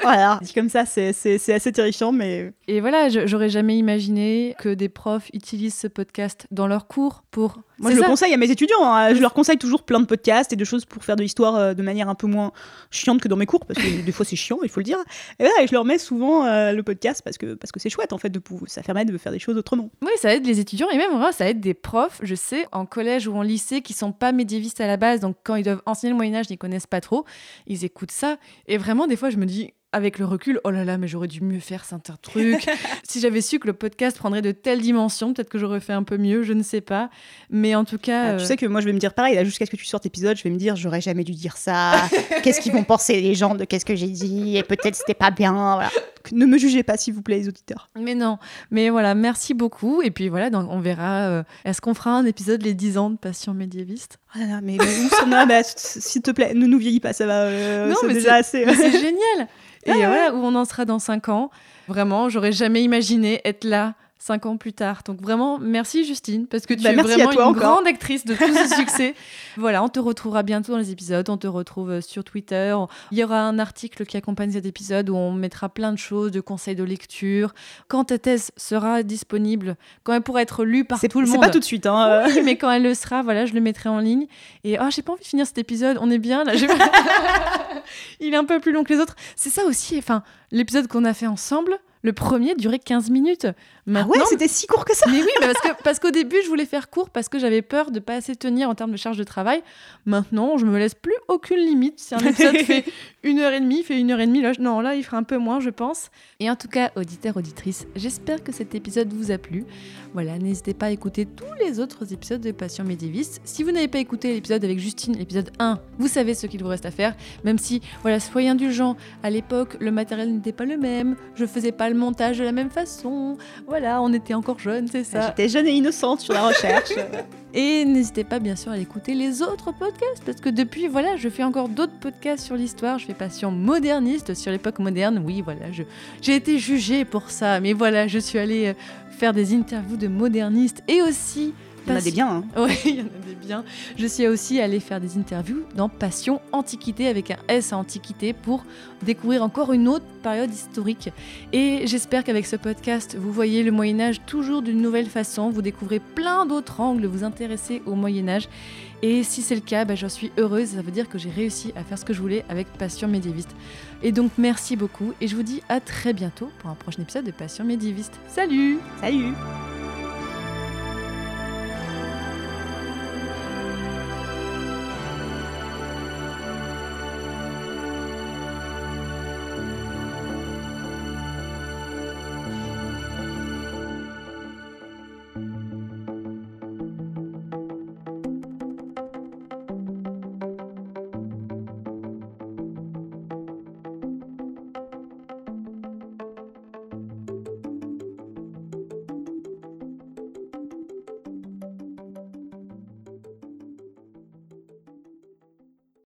Voilà, dit comme ça, c'est c'est- c'est assez terrifiant, mais. Et voilà, j'aurais jamais imaginé que des profs utilisent ce podcast dans leurs cours pour. Moi, je le conseille à mes étudiants. hein. Je leur conseille toujours plein de podcasts et de choses pour faire de l'histoire euh, de manière un peu moins chiante que dans mes cours, parce que des fois c'est chiant, il faut le dire. Et je leur mets souvent euh, le podcast parce que parce que c'est chouette en fait de ça permet de faire des choses autrement. Oui, ça aide les étudiants et même vraiment, ça aide des profs, je sais, en collège ou en lycée qui sont pas médiévistes à la base, donc quand ils doivent enseigner le Moyen-Âge, ils connaissent pas trop, ils écoutent ça. Et vraiment, des fois, je me dis, avec le recul, oh là là, mais j'aurais dû mieux faire certains trucs. si j'avais su que le podcast prendrait de telles dimensions, peut-être que j'aurais fait un peu mieux, je ne sais pas. Mais en tout cas. Ah, euh, Tu sais que moi je vais me dire pareil, là jusqu'à ce que tu sortes l'épisode, je vais me dire j'aurais jamais dû dire ça. qu'est-ce qu'ils vont penser les gens de qu'est-ce que j'ai dit? Et peut-être c'était pas bien. Voilà. Ne me jugez pas s'il vous plaît les auditeurs. Mais non, mais voilà, merci beaucoup. Et puis voilà, donc on verra. euh, Est-ce qu'on fera un épisode les 10 ans de Passion médiéviste? Oh là là, mais, mais où s'en a Bah, s'il te plaît, ne nous vieillis pas, ça va. euh, Non, mais déjà assez. Mais C'est génial. Et ouais. voilà, où on en sera dans 5 ans. Vraiment, j'aurais jamais imaginé être là cinq ans plus tard. Donc vraiment, merci Justine, parce que tu Bah, es vraiment une encore. grande actrice de tout ce succès. voilà, on te retrouvera bientôt dans les épisodes, on te retrouve euh, sur Twitter. Il y aura un article qui accompagne cet épisode où on mettra plein de choses, de conseils de lecture. Quand ta thèse sera disponible, quand elle pourra être lue par C'est tout le c'est monde. pas tout de suite. Hein. Oui, mais quand elle le sera, voilà, je le mettrai en ligne. Et oh, j'ai pas envie de finir cet épisode. On est bien là. Il est un peu plus long que les autres. C'est ça aussi. Enfin, l'épisode qu'on a fait ensemble, le premier durait 15 minutes. Ah ouais, c'était si court que ça. mais oui, mais parce que parce qu'au début, je voulais faire court parce que j'avais peur de pas assez tenir en termes de charge de travail. Maintenant, je me laisse plus aucune limite. Si un épisode fait une heure et demie, fait une heure et demie, là, non, là, il fera un peu moins, je pense. Et en tout cas, auditeurs, auditrices, j'espère que cet épisode vous a plu. Voilà, n'hésitez pas à écouter tous les autres épisodes de Passion médiéviste. Si vous n'avez pas écouté l'épisode avec Justine, l'épisode 1, vous savez ce qu'il vous reste à faire. Même si, voilà, soyez indulgents. À l'époque, le matériel n'était pas le même. Je faisais pas le montage de la même façon. Voilà, on était encore jeunes, c'est ça. J'étais jeune et innocente sur la recherche. Et n'hésitez pas bien sûr à écouter les autres podcasts parce que depuis voilà, je fais encore d'autres podcasts sur l'histoire, je fais passion moderniste sur l'époque moderne. Oui, voilà, je j'ai été jugée pour ça, mais voilà, je suis allée euh, faire des interviews de modernistes et aussi Il y en a des biens. hein. Oui, il y en a des biens. Je suis aussi allée faire des interviews dans Passion Antiquité avec un S à Antiquité pour découvrir encore une autre période historique. Et j'espère qu'avec ce podcast, vous voyez le Moyen Âge toujours d'une nouvelle façon. Vous découvrez plein d'autres angles, vous intéressez au Moyen Âge. Et si c'est le cas, bah, j'en suis heureuse. Ça veut dire que j'ai réussi à faire ce que je voulais avec Passion médiéviste. Et donc merci beaucoup et je vous dis à très bientôt pour un prochain épisode de Passion médiéviste. Salut Salut